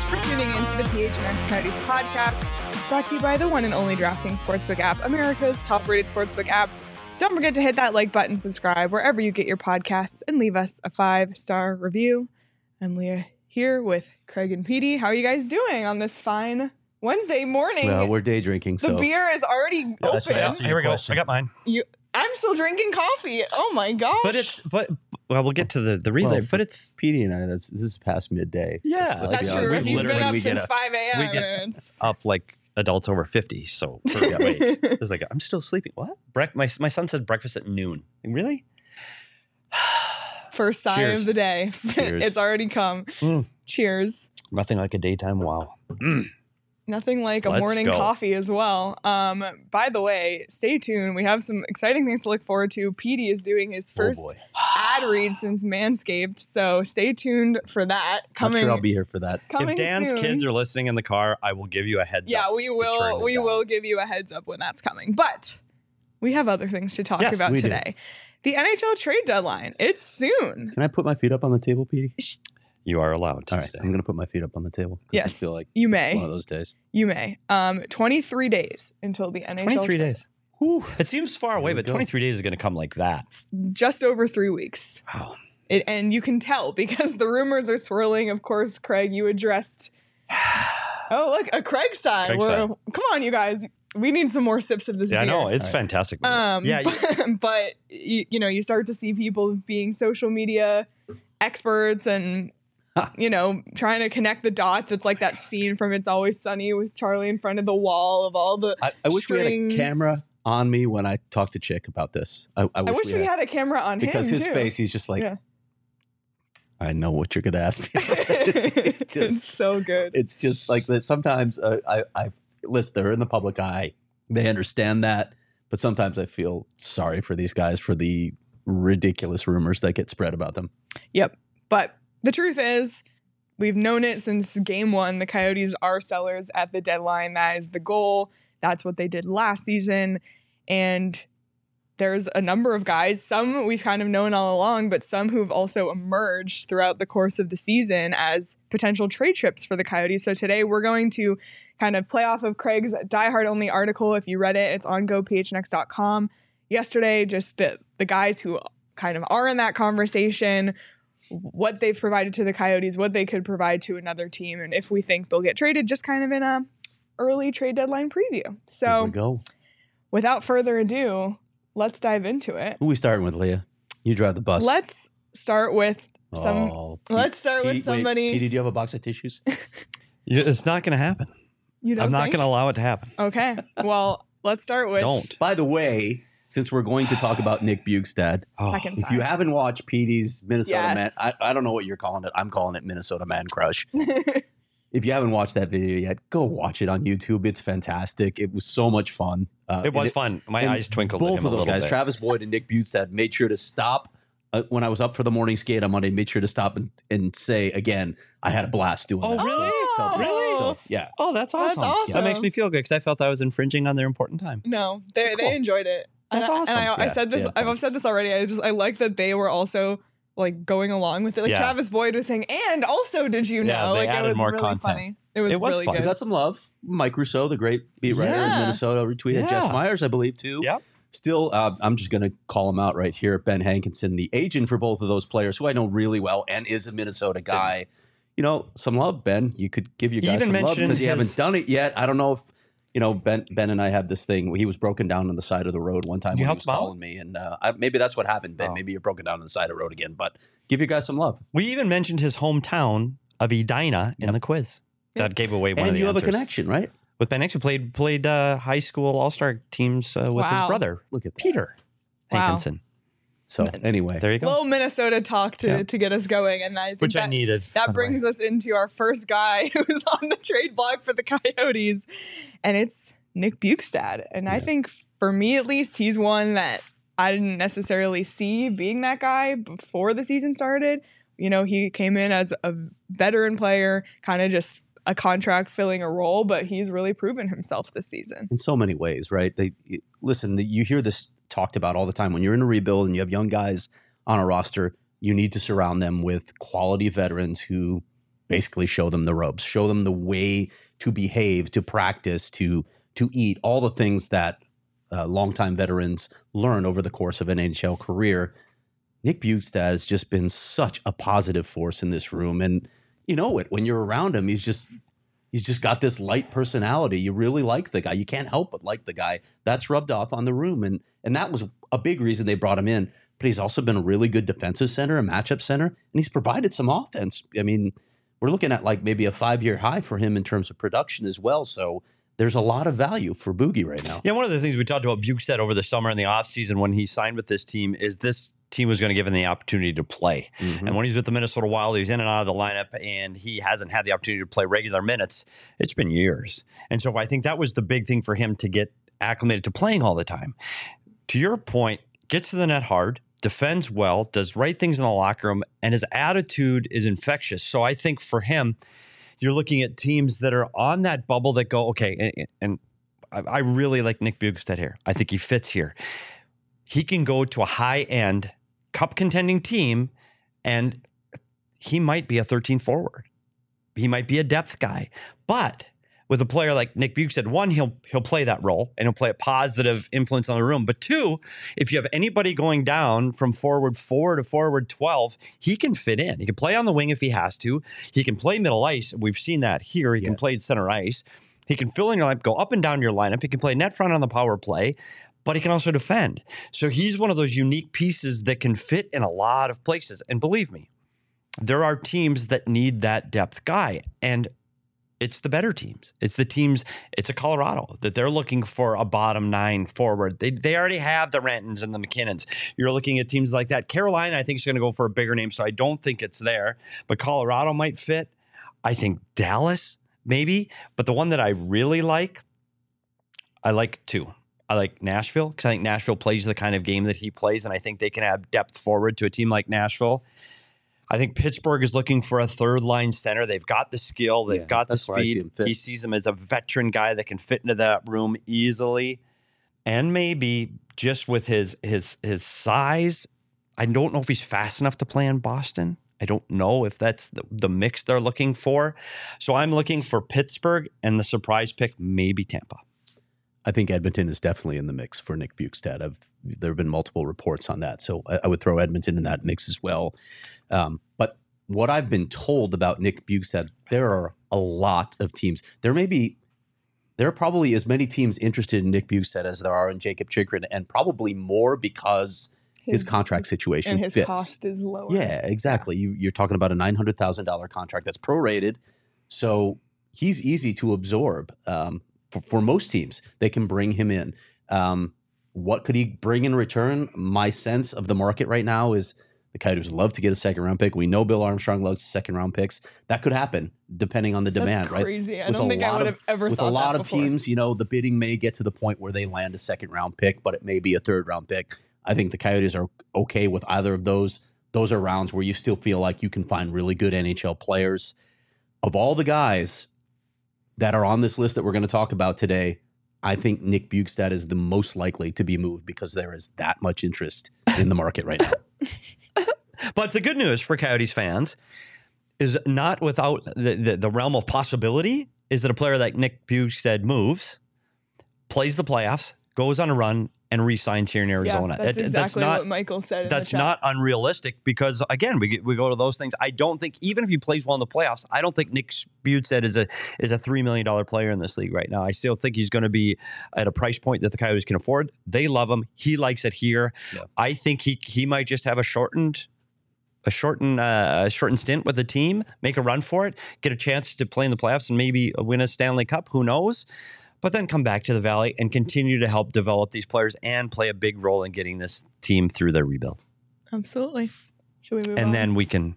Much for tuning into the PHNX Coyotes podcast, brought to you by the one and only DraftKings Sportsbook app, America's top rated sportsbook app. Don't forget to hit that like button, subscribe wherever you get your podcasts, and leave us a five star review. I'm Leah here with Craig and Petey. How are you guys doing on this fine Wednesday morning? Well, we're day drinking, the so beer is already that's open. Here your we go. I got mine. You, I'm still drinking coffee. Oh my gosh! But it's but well, we'll get to the the relay. Well, but it's Petey and I. That's this is past midday. Yeah. Let's that's true. If We you've been up we get since a- 5 a.m., we get up like adults over fifty. So yeah, wait, it's like I'm still sleeping. What? Brec- my my son said breakfast at noon. Really? first sign Cheers. of the day. It's already come. Mm. Cheers. Nothing like a daytime wow. Nothing like a Let's morning go. coffee as well. Um, by the way, stay tuned. We have some exciting things to look forward to. Petey is doing his Oh, first boy. ad read since Manscaped, so stay tuned for that. I'm Coming, sure I'll be here for that. if Dan's soon. kids are listening in the car, I will give you a heads yeah, up. we will. We down. will give you a heads up when that's coming. But we have other things to talk Yes, about we do. today. The NHL trade deadline. It's soon. Can I put my feet up on the table, Petey? You are allowed. To All right, today. I'm gonna put my feet up on the table. Yes, I feel like you it's may. one of those days. You may. Um, 23 days until the NHL. 23 trade. days. It seems far away, but go. 23 days is going to come like that. Just over three weeks. Wow. It, and you can tell because the rumors are swirling. Of course, Craig, you addressed. Oh, look, a Craig sign. Craig sign. Come on, you guys. We need some more sips of this Yeah, I know. It's All right. fantastic. movie. Um, yeah, but, but you, you know, you start to see people being social media experts and you know trying to connect the dots. It's like that scene from It's Always Sunny with Charlie in front of the wall of all the. I, I wish we had a camera on me when I talked to Chick about this. I, I wish, I wish we had a camera on because him because his too. face, he's just like, Yeah. I know what you're gonna ask me. it's just so good. it's just like that. Sometimes uh, I, I listen, they're in the public eye. They understand that, but sometimes I feel sorry for these guys for the ridiculous rumors that get spread about them. Yep. But the truth is, we've known it since game one. The Coyotes are sellers at the deadline. That is the goal. That's what they did last season. And there's a number of guys, some we've kind of known all along, but some who've also emerged throughout the course of the season as potential trade trips for the Coyotes. So today we're going to kind of play off of Craig's Die Hard Only article. If you read it, it's on gophnx.com. Yesterday, just the the guys who kind of are in that conversation, what they've provided to the Coyotes, what they could provide to another team, and if we think they'll get traded, just kind of in a early trade deadline preview. Here So we go. without further ado, let's dive into it. Who we starting with, Leah? You drive the bus. Let's start with some. Oh, let's start with Pete, wait, somebody- Petey, do you have a box of tissues? It's not going to happen. You don't I'm not going to allow it to happen. Okay. Well, let's start with Don't. By the way, since we're going to talk about Nick Bjugstad, Oh, if you haven't watched Petey's Minnesota Man, I, I don't know what you're calling it. I'm calling it Minnesota Man Crush. if you haven't watched that video yet, go watch it on YouTube. It's fantastic. It was so much fun. Uh, it was and fun. My eyes twinkled. at Both him of those little guys, bit. Travis Boyd and Nick Bjugstad, made sure to stop. Uh, when I was up for the morning skate on Monday, made sure to stop and, and say again, I had a blast doing Oh, that. really? tell people. Really? So, yeah. Oh, that's awesome. That's awesome. That makes me feel good because I felt I was infringing on their important time. no, they Cool. they enjoyed it. That's and I, awesome. And I, I said this. they had fun. I've said this already. I just I like that they were also like going along with it. Like Yeah. Travis Boyd was saying, and also did you know? Yeah, they like it added was more really content. funny. It was, It was really fun. We good. got some love. Mike Russo, the great beat writer Yeah. in Minnesota, retweeted Jess Myers, I believe, too. Yep. Still, uh, I'm just going to call him out right here. Ben Hankinson, the agent for both of those players, who I know really well and is a Minnesota guy. You know, some love, Ben. You could give your guys even some love because you haven't done it yet. I don't know if you know Ben. Ben and I have this thing. He was broken down on the side of the road one time You when he helped was him out? me, and uh, I, maybe that's what happened. Ben, Oh. maybe you're broken down on the side of the road again. But give your guys some love, We even mentioned his hometown of Edina in the quiz. That gave away one of and the you have a connection, right? With Ben X, who played played uh, high school all star teams uh, with his brother Look at that. Peter Wow. Hankinson. So anyway, There you go. little Minnesota talk to, Yeah. to get us going, and I think Which that, I needed. That the way. brings us into our first guy who's on the trade block for the Coyotes, and it's Nick Bjugstad. And I think for me at least, he's one that I didn't necessarily see being that guy before the season started. You know, he came in as a veteran player, kind of just a contract filling a role, but he's really proven himself this season. in so many ways, right? They listen. You hear this talked about all the time. When you're in a rebuild and you have young guys on a roster, you need to surround them with quality veterans who basically show them the ropes, show them the way to behave, to practice, to to eat, all the things that uh, longtime veterans learn over the course of an NHL career. Nick Bjugstad has just been such a positive force in this room, and you know it when you're around him. He's just he's just got this light personality. You really like the guy. You can't help but like the guy. That's rubbed off on the room, and and that was a big reason they brought him in. But he's also been a really good defensive center, a matchup center, and he's provided some offense. I mean, we're looking at like maybe a five year high for him in terms of production as well. So there's a lot of value for Boogie right now. Yeah, one of the things we talked about Bjugstad over the summer and the offseason when he signed with this team is this team was going to give him the opportunity to play. Mhm. And when he's with the Minnesota Wild, he's in and out of the lineup and he hasn't had the opportunity to play regular minutes. It's been years. And so I think that was the big thing for him to get acclimated to playing all the time. To your point, gets to the net hard, defends well, does right things in the locker room, and his attitude is infectious. So I think for him, you're looking at teams that are on that bubble that go, okay, and, and I, really like Nick Bjugstad here. I think he fits here. He can go to a high end cup contending team and he might be a 13 forward. He might be a depth guy. But with a player like Nick Bjugstad, one, he'll he'll play that role and he'll play a positive influence on the room. But two, if you have anybody going down from forward four to forward 12, he can fit in. He can play on the wing if he has to. He can play middle ice. We've seen that here. He can play center ice. He can fill in your lineup, go up and down your lineup. He can play net front on the power play, but he can also defend. So he's one of those unique pieces that can fit in a lot of places. And believe me, there are teams that need that depth guy. And it's the better teams. It's the teams, it's a Colorado that they're looking for a bottom nine forward. They, they already have the Rantanens and the MacKinnons. You're looking at teams like that. Carolina, I think, is going to go for a bigger name, so I don't think it's there. But Colorado might fit. I think Dallas, maybe. But the one that I really like, I like two. I like Nashville because I think Nashville plays the kind of game that he plays, and I think they can add depth forward to a team like Nashville. I think Pittsburgh is looking for a third line center. They've got the skill, they've Yeah, got the I see speed. He sees him as a veteran guy that can fit into that room easily, and maybe just with his his his size, I don't know if he's fast enough to play in Boston. I don't know if that's the, the mix they're looking for. So I'm looking for Pittsburgh and the surprise pick, maybe Tampa. I think Edmonton is definitely in the mix for Nick Bjugstad. I've, there have been multiple reports on that, so I, I would throw Edmonton in that mix as well. Um, but what I've been told about Nick Bjugstad, there are a lot of teams. There may be, there are probably as many teams interested in Nick Bjugstad as there are in Jacob Chychrun, and probably more because his, contract situation and his fits. cost is lower. Yeah, exactly. You, you're talking about a nine hundred thousand dollar contract that's prorated, so he's easy to absorb. Um, for, for most teams, they can bring him in. Um, what could he bring in return? My sense of the market right now is the Coyotes love to get a second round pick. We know Bill Armstrong loves second round picks. That could happen depending on the demand, That's right? crazy. I With don't think I would of- have ever thought. with a lot of before. teams, you know, the bidding may get to the point where they land a second round pick, but it may be a third round pick. I think the Coyotes are okay with either of those. Those are rounds where you still feel like you can find really good NHL players. Of all the guys that are on this list that we're going to talk about today, I think Nick Bjugstad is the most likely to be moved because there is that much interest in the market right now. But the good news for Coyotes fans is not without the, the, the realm of possibility is that a player like Nick Bjugstad moves, plays the playoffs, goes on a run, and re-signs here in Arizona. Yeah, that's That- exactly not, what Michael said. In that's the chat. not unrealistic because again, we get- we go to those things. I don't think even if he plays well in the playoffs, I don't think Nick Bjugstad is a is a three million dollar player in this league right now. I still think he's going to be at a price point that the Coyotes can afford. They love him. He likes it here. Yeah. I think he he might just have a shortened a shortened uh, a shortened stint with the team, make a run for it, get a chance to play in the playoffs, and maybe win a Stanley Cup. Who knows? But then come back to the Valley and continue to help develop these players and play a big role in getting this team through their rebuild. Absolutely. Should we move on? And then we can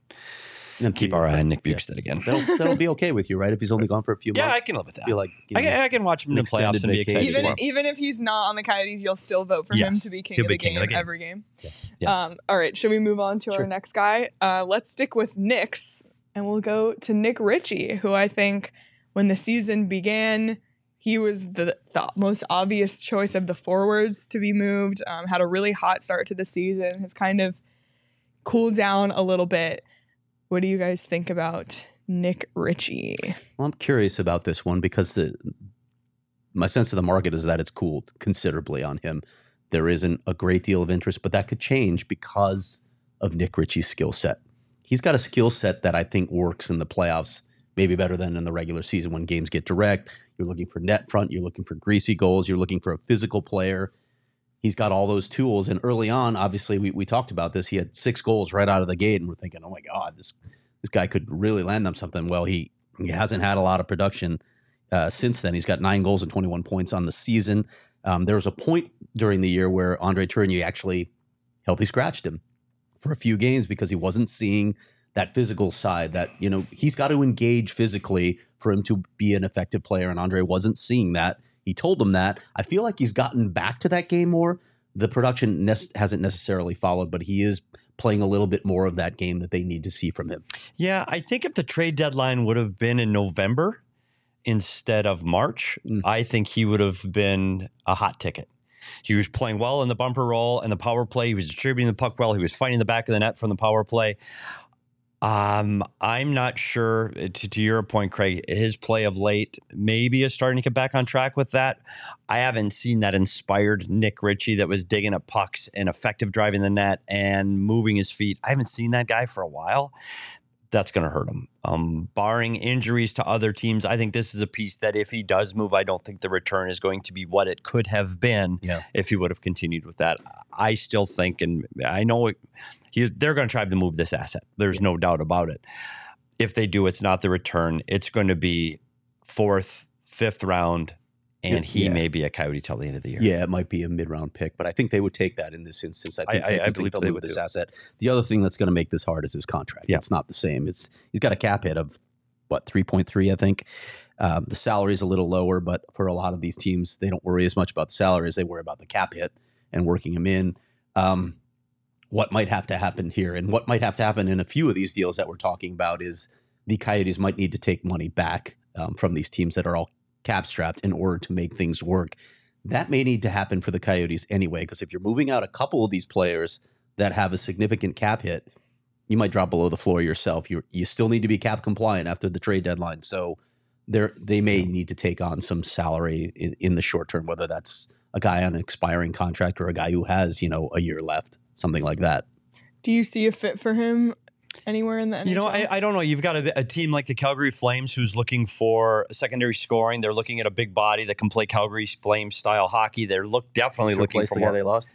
And keep our eye on Nick Bjugstad again. That'll, that'll be okay with you, right? If he's only gone for a few months. Yeah, I can live with that. feel like you I, know, can, I can watch him in an the playoffs and be excited. even for even if he's not on the Coyotes, you'll still vote for him Yes, to be king, he'll of, be the king game of the game. every game. Yes. Um, all right, should we move on to Sure. our next guy? Uh, let's stick with Knicks, and we'll go to Nick Ritchie, who I think when the season began, he was the, the most obvious choice of the forwards to be moved. Um, had a really hot start to the season, has kind of cooled down a little bit. What do you guys think about Nick Ritchie? Well, I'm curious about this one because the my sense of the market is that it's cooled considerably on him. There isn't a great deal of interest, but that could change because of Nick Ritchie's skill set. He's got a skill set that I think works in the playoffs maybe better than in the regular season when games get direct. You're looking for net front, you're looking for greasy goals, you're looking for a physical player. He's got all those tools. And early on, obviously, we, we talked about this. He had six goals right out of the gate, and we're thinking, oh my God, this this guy could really land them something. Well, he he hasn't had a lot of production uh, since then. He's got nine goals and 21 points on the season. Um, there was a point during the year where Andre Tourigny actually healthy scratched him for a few games because he wasn't seeing that physical side that, you know, he's got to engage physically for him to be an effective player. And Andre wasn't seeing that. He told him that. I feel like he's gotten back to that game more. The production ne- hasn't necessarily followed, but he is playing a little bit more of that game that they need to see from him. Yeah, I think if the trade deadline would have been in November instead of March, Mm. I think he would have been a hot ticket. He was playing well in the bumper role and the power play. He was distributing the puck well. He was fighting the back of the net from the power play. Um, I'm not sure. To, to your point, Craig, his play of late maybe is starting to get back on track with that. I haven't seen that inspired Nick Ritchie that was digging up pucks and effective driving the net and moving his feet. I haven't seen that guy for a while. That's going to hurt him. Um, barring injuries to other teams, I think this is a piece that if he does move, I don't think the return is going to be what it could have been Yeah. if he would have continued with that. I still think, and I know it, he, they're going to try to move this asset. There's no doubt about it. If they do, it's not the return. It's going to be fourth, fifth round, and he Yeah. may be a coyote till the end of the year. Yeah, it might be a mid round pick, but I think they would take that in this instance. I think, I- I- I, I think believe they'll they move would this do asset. The other thing that's going to make this hard is his contract. Yeah. It's not the same. It's he's got a cap hit of what three point three, I think. Um, the salary is a little lower, but for a lot of these teams, they don't worry as much about the salary as they worry about the cap hit and working him in. Um, what might have to happen here, and what might have to happen in a few of these deals that we're talking about, is the Coyotes might need to take money back um, from these teams that are all cap strapped in order to make things work. That may need to happen for the Coyotes anyway, because if you're moving out a couple of these players that have a significant cap hit, you might drop below the floor yourself. You you still need to be cap compliant after the trade deadline, so they they may need to take on some salary in, in the short term, whether that's a guy on an expiring contract or a guy who has you know a year left, something like that. Do you see a fit for him anywhere in the NHL? You know, I, I don't know. You've got a, a team like the Calgary Flames who's looking for secondary scoring. They're looking at a big body that can play Calgary Flames style hockey. They're look definitely looking for the guy more. they lost.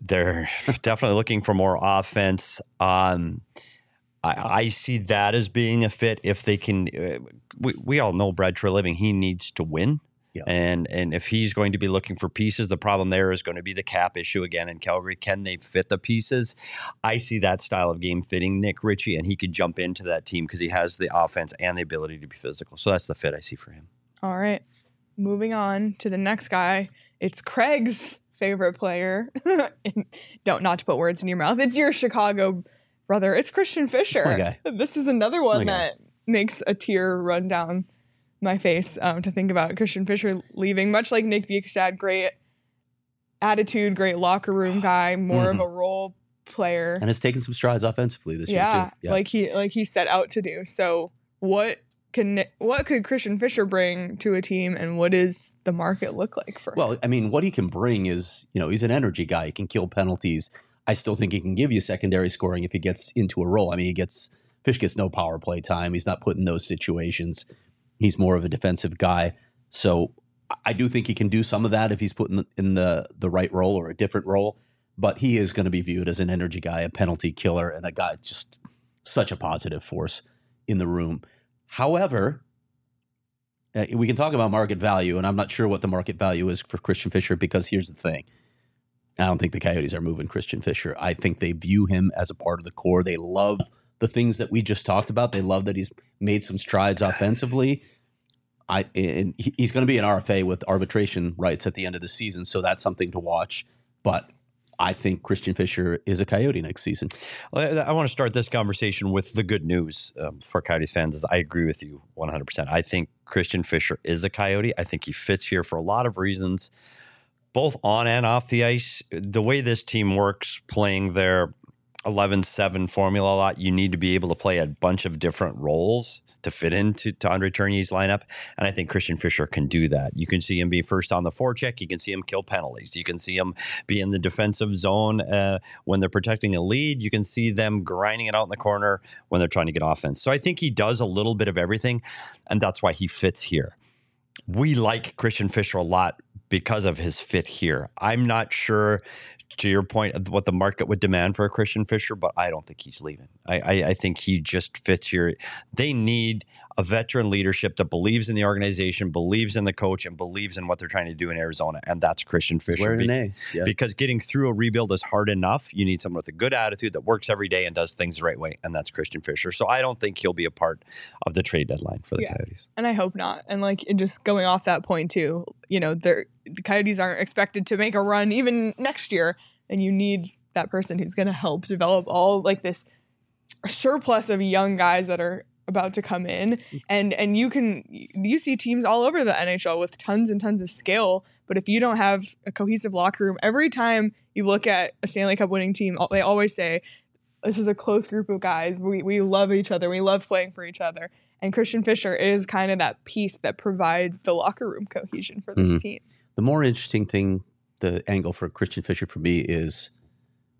They're definitely looking for more offense. Um, I, I see that as being a fit if they can. Uh, we, we all know Brad Treliving. He needs to win. Yeah. And and if he's going to be looking for pieces, the problem there is going to be the cap issue again in Calgary. Can they fit the pieces? I see that style of game fitting Nick Ritchie, and he could jump into that team because he has the offense and the ability to be physical. So that's the fit I see for him. All right. Moving on to the next guy. It's Craig's favorite player. Don't not to put words in your mouth. It's your Chicago brother. It's Christian Fischer. This is another one that makes a tear run down my face um, to think about Christian Fischer leaving. Much like Nick Bjugstad, great attitude, great locker room guy, more Mm-hmm. of a role player. and has taken some strides offensively this yeah, year too. like he like he set out to do. So what can what could Christian Fischer bring to a team, and what does the market look like for him? Well, I mean, what he can bring is, you know, he's an energy guy. He can kill penalties. I still think he can give you secondary scoring if he gets into a role. I mean, he gets Fish gets no power play time. He's not put in those situations. He's more of a defensive guy. So I- do think he can do some of that if he's put in the, in the the right role or a different role. But he is going to be viewed as an energy guy, a penalty killer, and a guy just such a positive force in the room. However, uh, we can talk about market value, and I'm not sure what the market value is for Christian Fischer because here's the thing. I don't think the Coyotes are moving Christian Fischer. I think they view him as a part of the core. They love the things that we just talked about. They love that he's made some strides offensively. I and he's going to be an RFA with arbitration rights at the end of the season, so that's something to watch. But I think Christian Fischer is a Coyote next season. Well, I, I want to start this conversation with the good news um, for Coyotes fans. Is I agree with you 100%. I think Christian Fischer is a Coyote. I think he fits here for a lot of reasons, both on and off the ice. The way this team works, playing their 11 7 formula a lot, you need to be able to play a bunch of different roles to fit into to Andre Tourigny's lineup. And I think Christian Fischer can do that. You can see him be first on the forecheck. You can see him kill penalties. You can see him be in the defensive zone uh, when they're protecting a lead. You can see them grinding it out in the corner when they're trying to get offense. So I think he does a little bit of everything, and that's why he fits here. We like Christian Fischer a lot because of his fit here. I'm not sure, to your point, of what the market would demand for a Christian Fischer, but I don't think he's leaving. I, I, I think he just fits here. They need a veteran leadership that believes in the organization, believes in the coach, and believes in what they're trying to do in Arizona, and that's Christian Fischer. Wearing Be- an Yeah. because getting through a rebuild is hard enough. You need someone with a good attitude that works every day and does things the right way, and that's Christian Fischer. So I don't think he'll be a part of the trade deadline for the Yeah. Coyotes. and I hope not. And like and just going off that point too, you know, the Coyotes aren't expected to make a run even next year, and you need that person who's going to help develop all like this surplus of young guys that are about to come in. And and you can you see teams all over the NHL with tons and tons of skill. But if you don't have a cohesive locker room every time you look at a Stanley Cup winning team they always say this is a close group of guys. We we love each other. We love playing for each other. And Christian Fischer is kind of that piece that provides the locker room cohesion for this Mhm. team. The more interesting thing, the angle for Christian Fischer for me is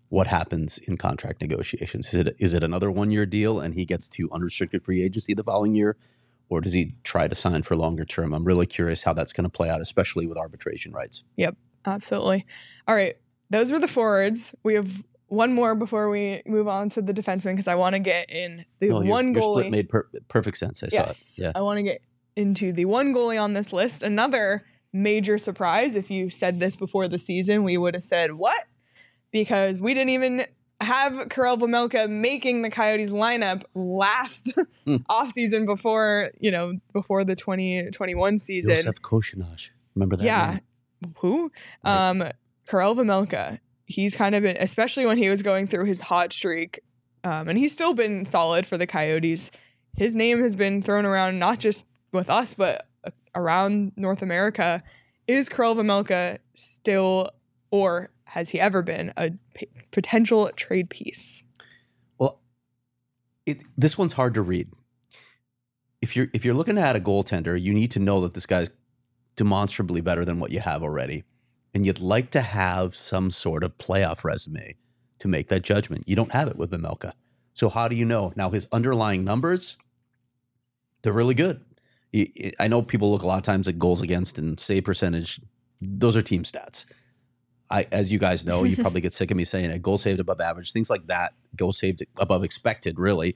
what happens in contract negotiations. Is it is it another one year deal and he gets to unrestricted free agency the following year, or does he try to sign for longer term? I'm really curious how that's going to play out, especially with arbitration rights. Yep, absolutely. All right. Those were the forwards. We have one more before we move on to the defenseman because I want to get in the No, one your goalie. split made per- perfect sense. I yes. saw it. Yeah. I want to get into the one goalie on this list. Another major surprise. If you said this before the season, we would have said, what? Because we didn't even have Karel Vejmelka making the Coyotes lineup last Hmm. offseason before, you know, before the 2021 season. Joseph Koshinaj. Remember that? Yeah. name? Who? Right. Um, Karel Vejmelka. He's kind of been, especially when he was going through his hot streak, um, and he's still been solid for the Coyotes. His name has been thrown around not just with us, but uh, around North America. Is Karel Vejmelka still, or has he ever been, a p- potential trade piece? Well, it, this one's hard to read. If you're if you're looking at a goaltender, you need to know that this guy's demonstrably better than what you have already, and you'd like to have some sort of playoff resume to make that judgment. You don't have it with Vejmelka, so how do you know? Now his underlying numbers, they're really good. I know people look a lot of times at goals against and save percentage; those are team stats. I, as you guys know, you probably get sick of me saying it. Goal saved above average, things like that. Goal saved above expected, really,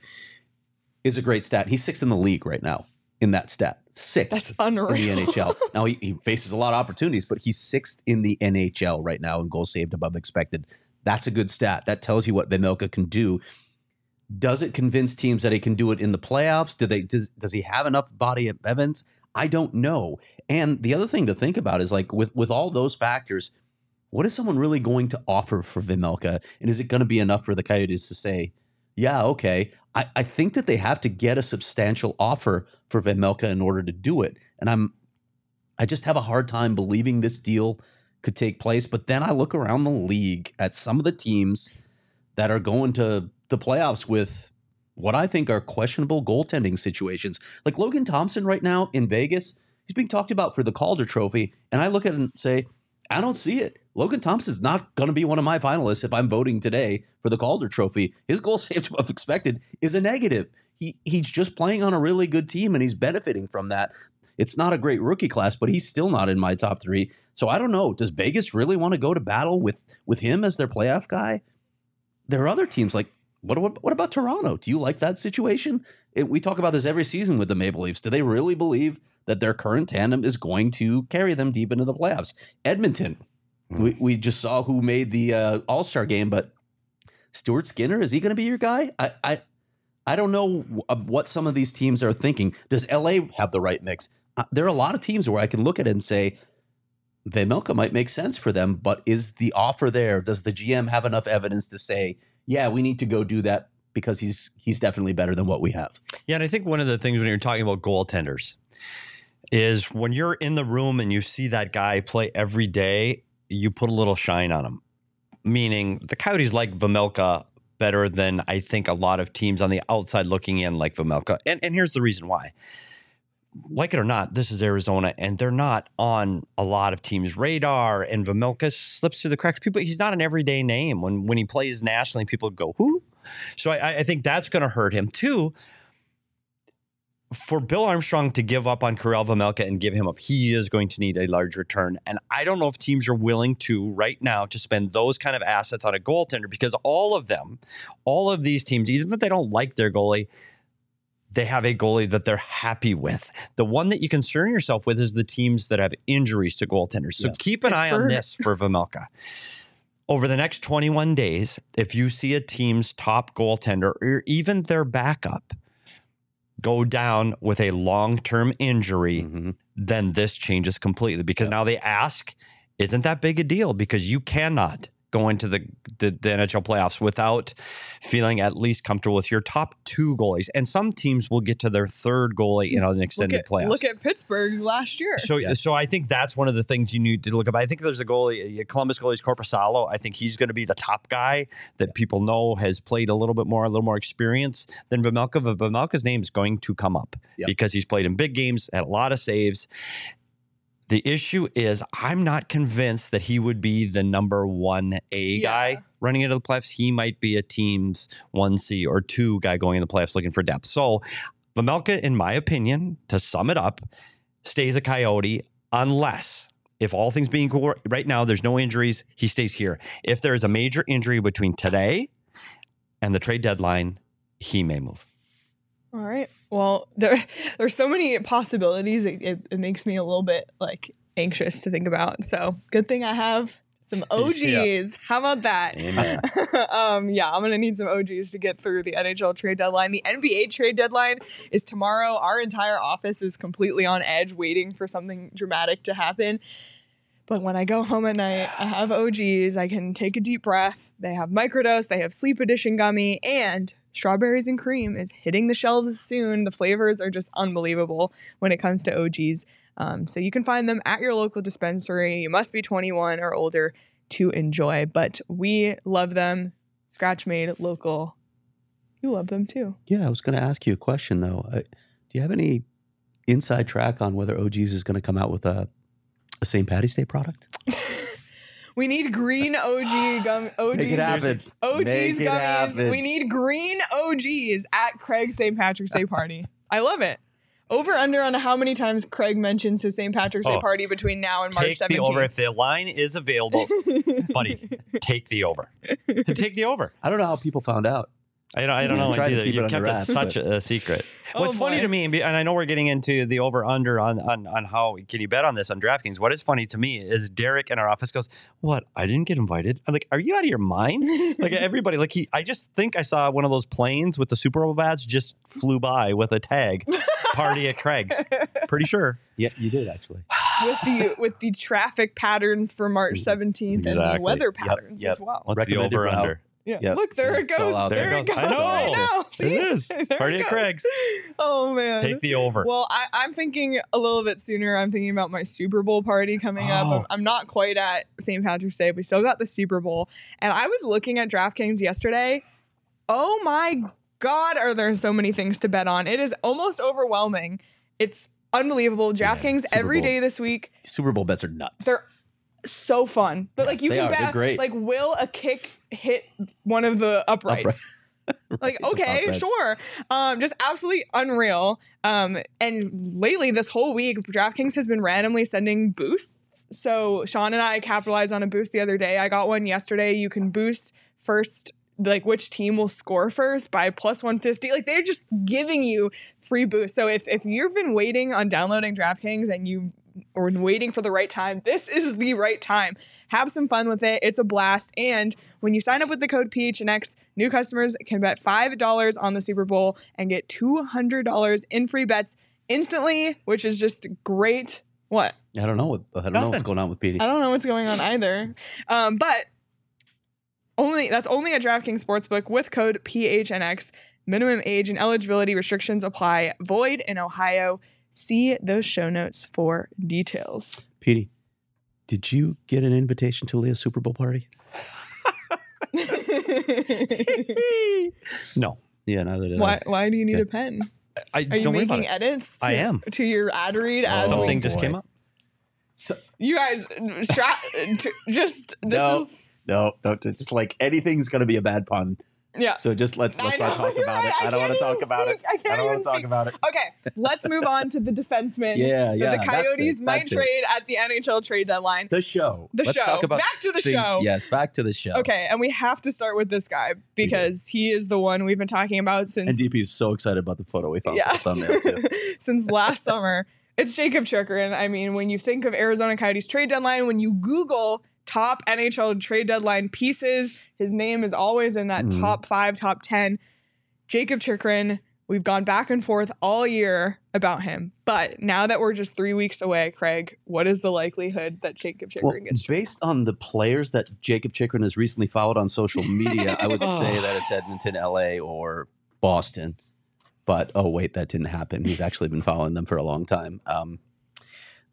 is a great stat. He's sixth in the league right now in that stat. Sixth That's unreal. in the. NHL. Now he, he faces a lot of opportunities, but he's sixth in the NHL right now in goal saved above expected. That's a good stat. That tells you what Vejmelka can do. Does it convince teams that he can do it in the playoffs? Do they does, does he have enough body of evidence? I don't know. And the other thing to think about is like with with all those factors, what is someone really going to offer for Vejmelka? And is it going to be enough for the Coyotes to say, yeah, okay. I, I think that they have to get a substantial offer for Vejmelka in order to do it. And I'm I just have a hard time believing this deal could take place. But then I look around the league at some of the teams that are going to the playoffs with what I think are questionable goaltending situations. Like Logan Thompson right now in Vegas, he's being talked about for the Calder Trophy, and I look at it and say, I don't see it. Logan Thompson's not going to be one of my finalists if I'm voting today for the Calder Trophy. His goal saved above expected is a negative. He he's just playing on a really good team and he's benefiting from that. It's not a great rookie class, but he's still not in my top three. So I don't know. Does Vegas really want to go to battle with with him as their playoff guy? There are other teams like what what, what about Toronto? Do you like that situation? It, we talk about this every season with the Maple Leafs. Do they really believe that their current tandem is going to carry them deep into the playoffs? Edmonton, we, we just saw who made the uh, All Star game, but Stuart Skinner is he going to be your guy? I, I I don't know uh, what some of these teams are thinking. Does LA have the right mix? Uh, there are a lot of teams where I can look at it and say Vejmelka might make sense for them, but is the offer there? Does the GM have enough evidence to say, yeah, we need to go do that because he's he's definitely better than what we have? Yeah, and I think one of the things when you're talking about goaltenders is when you're in the room and you see that guy play every day, you put a little shine on him. Meaning the Coyotes like Vejmelka better than I think a lot of teams on the outside looking in like Vejmelka. And and here's the reason why. Like it or not, this is Arizona, and they're not on a lot of teams' radar. And Vejmelka slips through the cracks. People, he's not an everyday name. When when he plays nationally, people go, "Who?" So I, I think that's going to hurt him too for Bill Armstrong to give up on Karel Vejmelka and give him up, he is going to need a large return. And I don't know if teams are willing to right now to spend those kind of assets on a goaltender because all of them, all of these teams, even if they don't like their goalie, they have a goalie that they're happy with. The one that you concern yourself with is the teams that have injuries to goaltenders. So Yes. keep an eye on this for Vejmelka. Over the next 21 days, if you see a team's top goaltender or even their backup go down with a long term injury, Mhm. then this changes completely because now they ask, isn't that big a deal? Because you cannot go into the, the, the NHL playoffs without feeling at least comfortable with your top two goalies. And some teams will get to their third goalie in an Look extended at, playoffs. look at Pittsburgh last year. So, so I think that's one of the things you need to look at. I think there's a goalie, uh, Columbus goalie is Korpisalo. I think he's going to be the top guy that people know has played a little bit more, a little more experience than Vejmelka. But Vejmelka's name is going to come up Yep. because he's played in big games, had a lot of saves. The issue is, I'm not convinced that he would be the number one A Yeah. guy running into the playoffs. He might be a team's one C or two guy going in the playoffs looking for depth. So, Vejmelka, in my opinion, to sum it up, stays a Coyote unless, if all things being equal right now, there's no injuries, he stays here. If there is a major injury between today and the trade deadline, he may move. All right. Well, there there's so many possibilities. It, it, it makes me a little bit like anxious to think about. So good thing I have some OGs. How about that? Um, yeah, I'm gonna need some OGs to get through the NHL trade deadline. The NBA trade deadline is tomorrow. Our entire office is completely on edge, waiting for something dramatic to happen. But when I go home at night, I have OGs. I can take a deep breath. They have microdose. They have sleep edition gummy, and strawberries and cream is hitting the shelves soon. The flavors are just unbelievable when it comes to OGs. Um, so you can find them at your local dispensary. You must be 21 or older to enjoy. But we love them. Scratch made, local. You love them too. Yeah, I was going to ask you a question though. Uh, do you have any inside track on whether OG's is going to come out with a a St. Patty's Day product? We need green OG gum. OGs. Make it happen. OGs Make it gummies. happen. We need green OGs at Craig's St. Patrick's Day party. I love it. Over under on how many times Craig mentions his St. Patrick's Day Oh. party between now and March Take 17th. the over. If the line is available, buddy, take the over. Take the over. I don't know how people found out. I don't, I don't know try to either. keep You it kept under it wraps, such but- a, a secret. Oh, What's funny to me, and I know we're getting into the over under on, on on how can you bet on this on DraftKings? What is funny to me is Derek in our office goes, "What? I didn't get invited." I'm like, "Are you out of your mind?" like everybody, like he. I just think I saw one of those planes with the Super Bowl badge just flew by with a tag, "Party at Craig's." Pretty sure. Yeah, you did actually. with the with the traffic patterns for March 17th and the weather patterns yep. as well. What's the over under? Yeah. Yep. Look, there it goes. There, there. it goes. I know. I know. See? It is. Party it at. Craig's. Oh man. Take the over. Well, I, I'm thinking a little bit sooner. I'm thinking about my Super Bowl party coming up. Oh. I'm, I'm not quite at St. Patrick's Day. We still got the Super Bowl. And I was looking at DraftKings yesterday. Oh my God, are there so many things to bet on? It is almost overwhelming. It's unbelievable. DraftKings Super every Bowl. day this week. Super Bowl bets are nuts. They're so fun. But like you They can are. Bet great. like will a kick hit one of the uprights? like okay uprights. sure um just absolutely unreal um and lately this whole week draftkings has been randomly sending boosts so sean and i capitalized on a boost the other day i got one yesterday you can boost first like which team will score first by plus 150 like they're just giving you free boosts so if if you've been waiting on downloading draftkings and you or waiting for the right time this is the right time have some fun with it it's a blast and when you sign up with the code phnx new customers can bet $5 on the super bowl and get $200 in free bets instantly which is just great what I don't know. What, I don't know what's going on with Petey. I don't know what's going on either. Um, but only that's only at DraftKings Sportsbook with code PHNX. Minimum age and eligibility restrictions apply. Void in Ohio. See those show notes for details. Petey, did you get an invitation to Leah's Super Bowl party? no, Yeah, neither did why? I. Why do you need Okay. a pen? I Are you don't worry about making it. edits? To, I am. to your ad read. As Oh, we- Something just came up. So, you guys, stra- t- just this No. is no, no, it's just like anything's gonna be a bad pun. Yeah. So just let's let's not talk about right. it. I don't want to talk about it. I can't I don't want to talk about it. Okay, let's move on to the defenseman. Yeah, that yeah. the Coyotes it, might it. trade at the NHL trade deadline. The show. The Let's show. talk about Back to the thing- show. Yes, back to the show. Okay, and we have to start with this guy because he is the one we've been talking about And since DP is so excited about the photo we found the yes, since last summer. It's Jacob Chychrun. I mean, when you think of Arizona Coyotes trade deadline, when you Google top NHL trade deadline pieces, his name is always in that Mhm. top five, top ten. Jacob Chychrun. We've gone back and forth all year about him, but now that we're just three weeks away, Craig, what is the likelihood that Jacob Chychrun Well, gets traded? based on the players that Jacob Chychrun has recently followed on social media, I would say that it's Edmonton, LA, or Boston. But oh wait, that didn't happen. He's actually been following them for a long time. Um,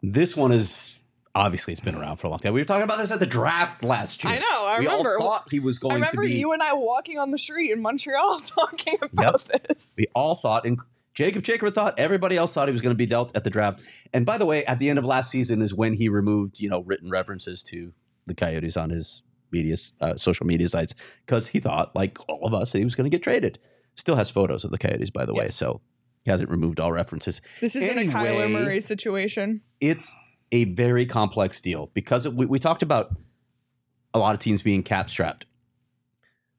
this one is obviously it's been around for a long time. We were talking about this at the draft last year. I know. I we remember. all thought he was going to I remember be. you and I walking on the street in Montreal talking about this. We all thought, and Jacob Chychrun thought, everybody else thought he was going to be dealt at the draft. And by the way, at the end of last season is when he removed, you know, written references to the Coyotes on his media, uh, social media sites because he thought, like all of us, that he was going to get traded. Still has photos of the Coyotes, by the way, so he hasn't removed all references. This isn't a Kyler Murray situation. It's a very complex deal because we, we talked about a lot of teams being cap strapped.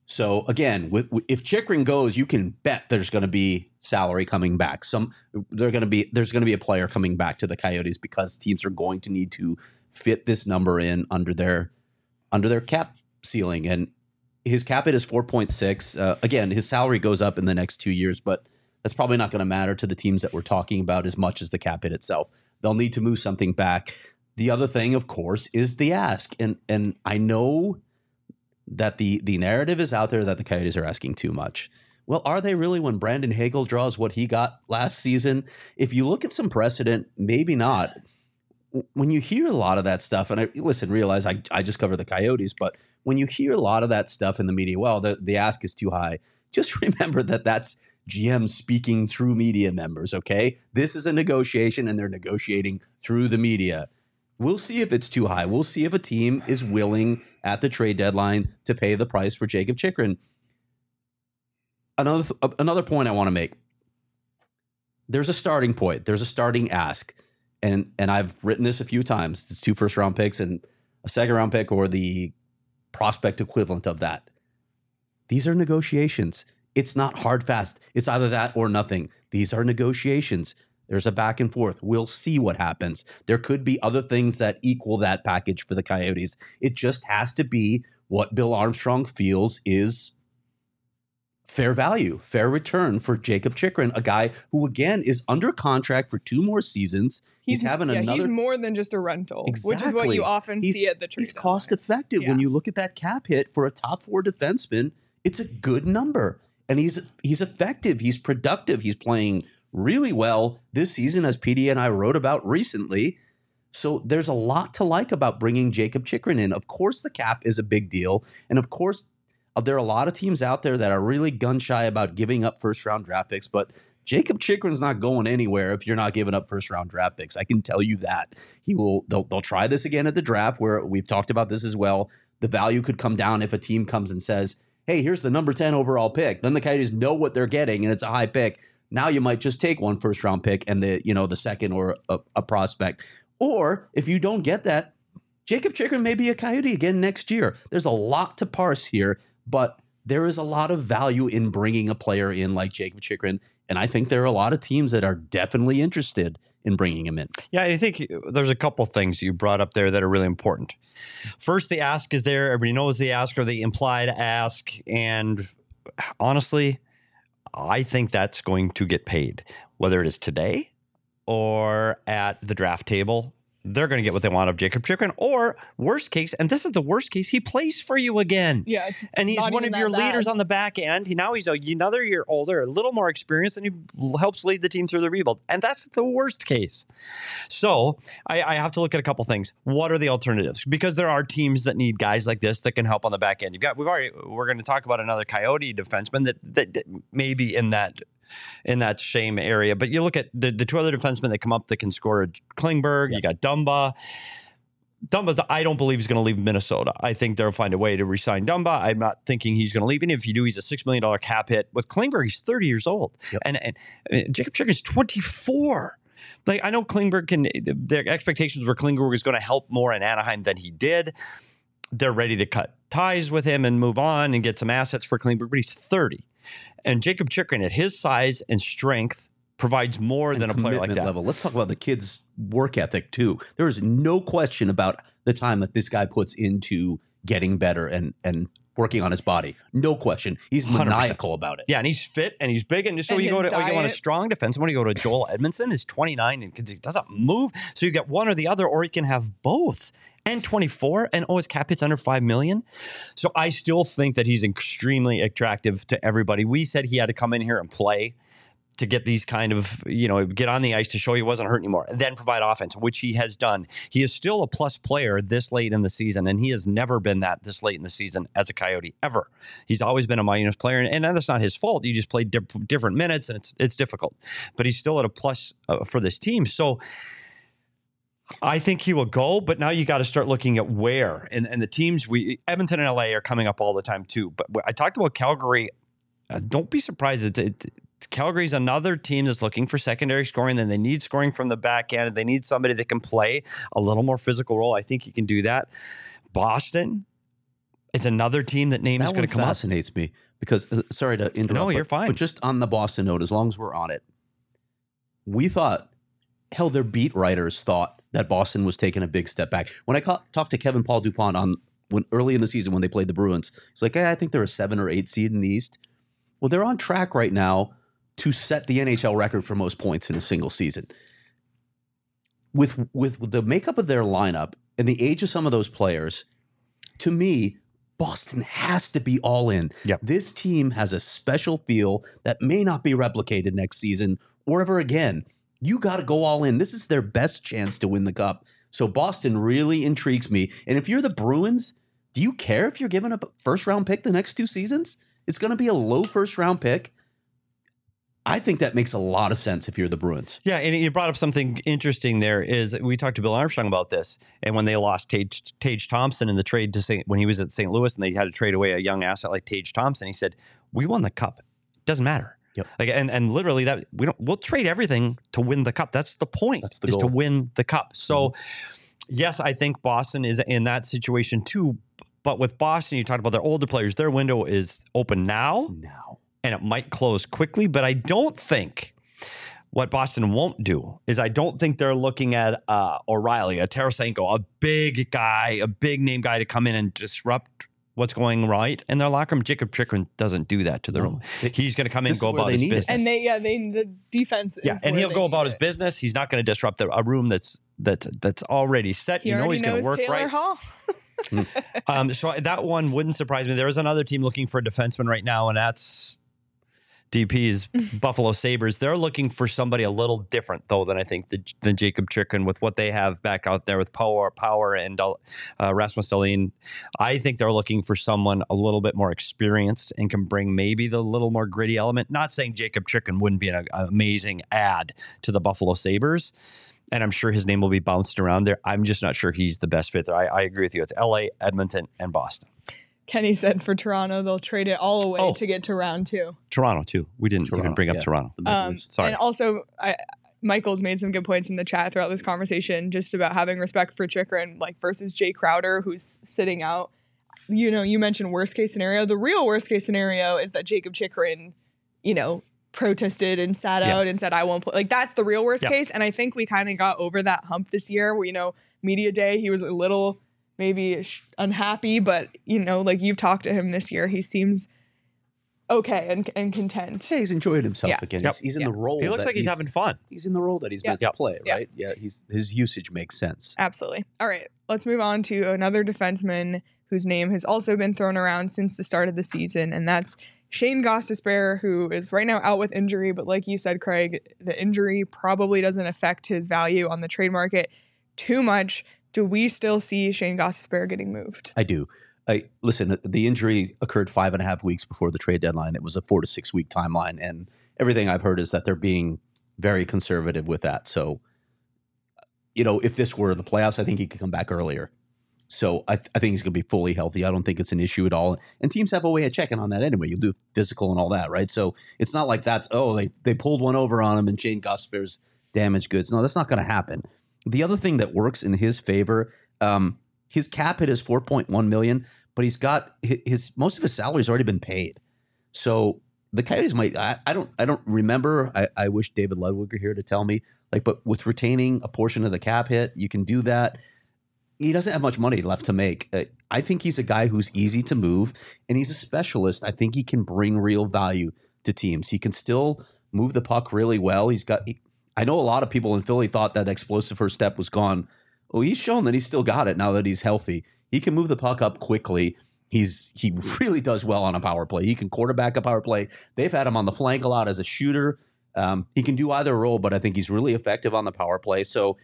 So again, with, if Chychrun goes, you can bet there's going to be salary coming back. Some they're going to be there's going to be a player coming back to the Coyotes because teams are going to need to fit this number in under their under their cap ceiling and his cap hit is 4.6 uh, again his salary goes up in the next two years but that's probably not going to matter to the teams that we're talking about as much as the cap hit itself they'll need to move something back. The other thing of course is the ask. And and i know that the the narrative is out there that the coyotes are asking too much. Well are they really when brandon hagel draws what he got last season? If you look at some precedent maybe not. When you hear a lot of that stuff and I, listen realize I, I just cover the coyotes but when you hear a lot of that stuff in the media well the, the ask is too high. Just remember that that's GM speaking through media members, okay? This is a negotiation and they're negotiating through the media. We'll see if it's too high. We'll see if a team is willing at the trade deadline to pay the price for Jacob Chychrun. Another th- uh, another point I want to make. There's a starting point. There's a starting ask. And and I've written this a few times. It's two first round picks and a second round pick or the prospect equivalent of that. These are negotiations. It's not hard fast. It's either that or nothing. These are negotiations. There's a back and forth. We'll see what happens. There could be other things that equal that package for the Coyotes. It just has to be what Bill Armstrong feels is fair value, fair return for Jacob Chychrun, a guy who again is under contract for two more seasons. He's, having yeah, another He's more than just a rental, which is what Exactly. you often He's- see at the trade. He's cost effective when you look at that cap hit for a top four defenseman. it's a good number. And he's he's effective, he's productive, he's playing really well this season, as PD and I wrote about recently. So there's a lot to like about bringing Jacob Chychrun in. Of course, the cap is a big deal, and of course, uh, there are a lot of teams out there that are really gun shy about giving up first round draft picks, but Jacob Chychrun's not going anywhere if you're not giving up first round draft picks. I can tell you that. He will they'll, they'll try this again at the draft where we've talked about this as well. The value could come down if a team comes and says, "Hey, here's the number 10 overall pick." Then the Coyotes know what they're getting and it's a high pick. Now you might just take one first round pick and the, you know, the second or a, a prospect. Or if you don't get that, Jacob Chychrun may be a Coyote again next year. There's a lot to parse here, but there is a lot of value in bringing a player in like Jacob Chychrun, and I think there are a lot of teams that are definitely interested in bringing him in. Yeah, I think uh, there's a couple things you brought up there that are really important. First, the ask is there. Everybody knows the ask or the implied ask, and honestly, I think that's going to get paid, whether it is today or at the draft table they're going to get what they want of Jacob Chychrun. Or worst case, and this is the worst case, he plays for you again. Yeah, it's and he's one of your bad. leaders on the back end. He now he's another year older, a little more experienced, and he helps lead the team through the rebuild. And that's the worst case. So I, I have to look at a couple things. What are the alternatives? Because there are teams that need guys like this that can help on the back end. You've got we've already we're going to talk about another Coyote defenseman that that, that maybe in that in that same area. But you look at the, the two other defensemen that come up that can score Klingberg, you got Dumba. Dumba, I don't believe he's going to leave Minnesota. I think they'll find a way to resign Dumba. I'm not thinking he's going to leave. And if you do, he's a $6 million cap hit. With Klingberg, he's 30 years old. And, and, and Jacob Chychrun's 24. Like I know Klingberg can. Their expectations were Klingberg was going to help more in Anaheim than he did. They're ready to cut ties with him and move on and get some assets for Klingberg, but he's 30. And Jacob Chychrun, at his size and strength, provides more And than a player like that. Level. Let's talk about the kid's work ethic too. There is no question about the time that this guy puts into getting better and and working on his body. No question. He's 100%. maniacal about it. Yeah, and he's fit and he's big. And so And you go to his oh, you want a strong defense. When you go to Joel Edmundson, is 29 and he doesn't move. So you get one or the other, or you can have both. And 24, and oh, his cap hits under 5 million. So I still think that he's extremely attractive to everybody. We said he had to come in here and play to get these kind of, you know, get on the ice to show he wasn't hurt anymore, and then provide offense, which he has done. He is still a plus player this late in the season, and he has never been that this late in the season as a Coyote ever. He's always been a minus player, and, and that's not his fault. you just played diff- different minutes, and it's it's difficult. But he's still at a plus uh, for this team. So. I think he will go, but now you got to start looking at where and, and the teams we Edmonton and LA are coming up all the time too. But I talked about Calgary. Uh, don't be surprised. It's, it, Calgary's another team that's looking for secondary scoring. Then they need scoring from the back end. They need somebody that can play a little more physical role. I think he can do that. Boston is another team that name is going to come up. fascinates me because uh, sorry to interrupt. No, you're fine. But just on the Boston note, as long as we're on it, we thought, hell, their beat writers thought that Boston was taking a big step back. When I ca- talked to Kevin Paul Dupont on when early in the season when they played the Bruins, he's like, hey, I think they're a seven or eight seed in the East. Well, they're on track right now to set the NHL record for most points in a single season. With with the makeup of their lineup and the age of some of those players, to me, Boston has to be all in. Yep. This team has a special feel that may not be replicated next season or ever again. You got to go all in. This is their best chance to win the cup. So Boston really intrigues me. And if you're the Bruins, do you care if you're giving up a first round pick the next two seasons? It's going to be a low first round pick. I think that makes a lot of sense if you're the Bruins. Yeah, and you brought up something interesting. There is we talked to Bill Armstrong about this, and when they lost Tage, Tage Thompson in the trade to St. when he was at St. Louis, and they had to trade away a young asset like Tage Thompson, he said, "We won the cup. It Doesn't matter." Yep. Like and and literally that we don't we'll trade everything to win the cup. That's the point. That's the is to goal. Mm-hmm. win the cup. So yes, I think Boston is in that situation too. But with Boston, you talked about their older players. Their window is open now Now. and it might close quickly. But I don't think what Boston won't do is I don't think they're looking at uh, O'Reilly, a Tarasenko, a big guy, a big name guy to come in and disrupt what's going right in their locker room. Jacob Chychrun doesn't do that to the room. He's going to come in and go about his need it. business. And they, yeah, they the defense. yeah, is and he'll go need about his it. business. He's not going to disrupt a, a room that's that's that's already set. He you know he's going to work Taylor right. Hall. um, so that one wouldn't surprise me. There is another team looking for a defenseman right now, and that's DP's Buffalo Sabres. They're looking for somebody a little different, though, than I think the, than Jacob Chychrun with what they have back out there with Power, Power, and uh, Rasmus Dahlin. I think they're looking for someone a little bit more experienced and can bring maybe the little more gritty element. Not saying Jacob Chychrun wouldn't be an, an amazing add to the Buffalo Sabres and I'm sure his name will be bounced around there. I'm just not sure he's the best fit there. I, I agree with you. It's LA, Edmonton, and Boston. Kenny said for Toronto, they'll trade it all away Oh. to get to round two. Toronto too. We didn't even Toronto, bring up yeah. Toronto. The Maple Um, Sorry. And also, I, Michael's made some good points in the chat throughout this conversation, just about having respect for Chychrun, like versus Jay Crowder, who's sitting out. You know, you mentioned worst case scenario. The real worst case scenario is that Jacob Chychrun, you know, protested and sat Yeah. out and said, "I won't play." Like that's the real worst Yeah. case. And I think we kind of got over that hump this year. Where you know, media day, he was a little maybe unhappy, but you know, like you've talked to him this year, he seems okay and and content. Yeah, he's enjoyed himself Yeah. again. Yep. He's, he's in Yeah. the role. he looks like he's, having fun. He's in the role that he's Yeah. meant to play, Yeah. right? Yeah, he's his usage makes sense. Absolutely. All right, let's move on to another defenseman whose name has also been thrown around since the start of the season, and that's Shane Gostisbehere, who is right now out with injury. But like you said, Craig, the injury probably doesn't affect his value on the trade market too much. Do we still see Shane Gostisbehere getting moved? I do. I listen. The injury occurred five and a half weeks before the trade deadline. It was a four to six week timeline, and everything I've heard is that they're being very conservative with that. So, you know, if this were the playoffs, I think he could come back earlier. So I, I think he's going to be fully healthy. I don't think it's an issue at all. And teams have a way of checking on that anyway. You do physical and all that, right? So it's not like that's oh they they pulled one over on him and Shane Gostisbehere's damaged goods. No, that's not going to happen. The other thing that works in his favor, um, his cap hit is four point one million, but he's got his, his most of his salary's already been paid. So the Coyotes might. I, I don't. I don't remember. I, I wish David Ludwig were here to tell me. Like, but with retaining a portion of the cap hit, you can do that. He doesn't have much money left to make. Uh, I think he's a guy who's easy to move, and he's a specialist. I think he can bring real value to teams. He can still move the puck really well. He's got. He, I know a lot of people in Philly thought that explosive first step was gone. Well, he's shown that he's still got it now that he's healthy. He can move the puck up quickly. He's he really does well on a power play. He can quarterback a power play. They've had him on the flank a lot as a shooter. Um, he can do either role, but I think he's really effective on the power play. So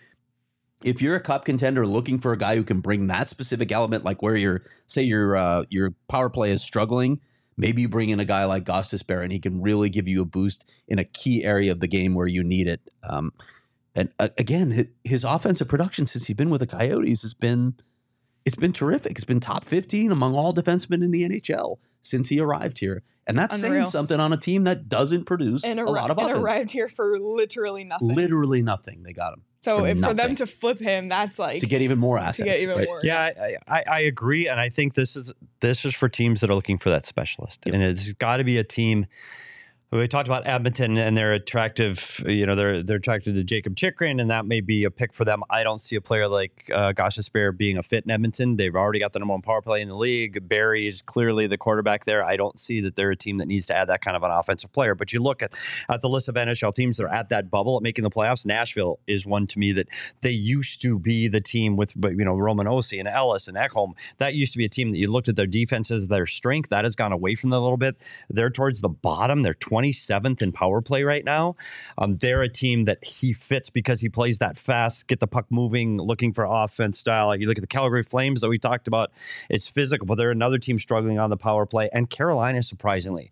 if you're a cup contender looking for a guy who can bring that specific element, like where your say your uh, your power play is struggling, maybe you bring in a guy like Gostisbehere and he can really give you a boost in a key area of the game where you need it. Um, and uh, again, his offensive production since he's been with the Coyotes has been it's been terrific. It's been top 15 among all defensemen in the NHL since he arrived here. And that's Unreal. saying something on a team that doesn't produce And, a lot of and offense. arrived here for literally nothing. Literally nothing. They got him so for if, for them to flip him, that's like to get even more assets. to get even right? more. Yeah, I, I, I agree, and I think this is this is for teams that are looking for that specialist, Yep. and it's got to be a team. We talked about Edmonton and they're attractive. You know, they're they're attracted to Jacob Chychrun, and that may be a pick for them. I don't see a player like uh, Gosh Bear being a fit in Edmonton. They've already got the number one power play in the league. Barrie is clearly the quarterback there. I don't see that they're a team that needs to add that kind of an offensive player. But you look at at the list of NHL teams that are at that bubble at making the playoffs. Nashville is one to me that they used to be the team with, you know, Roman Josi and Ellis and Ekholm. That used to be a team that you looked at their defenses, their strength. That has gone away from them a little bit. They're towards the bottom. They're 27th in power play right now. Um, they're a team that he fits because he plays that fast, get the puck moving, looking for offense style. You look at the Calgary Flames that we talked about. It's physical, but they're another team struggling on the power play. And Carolina, surprisingly.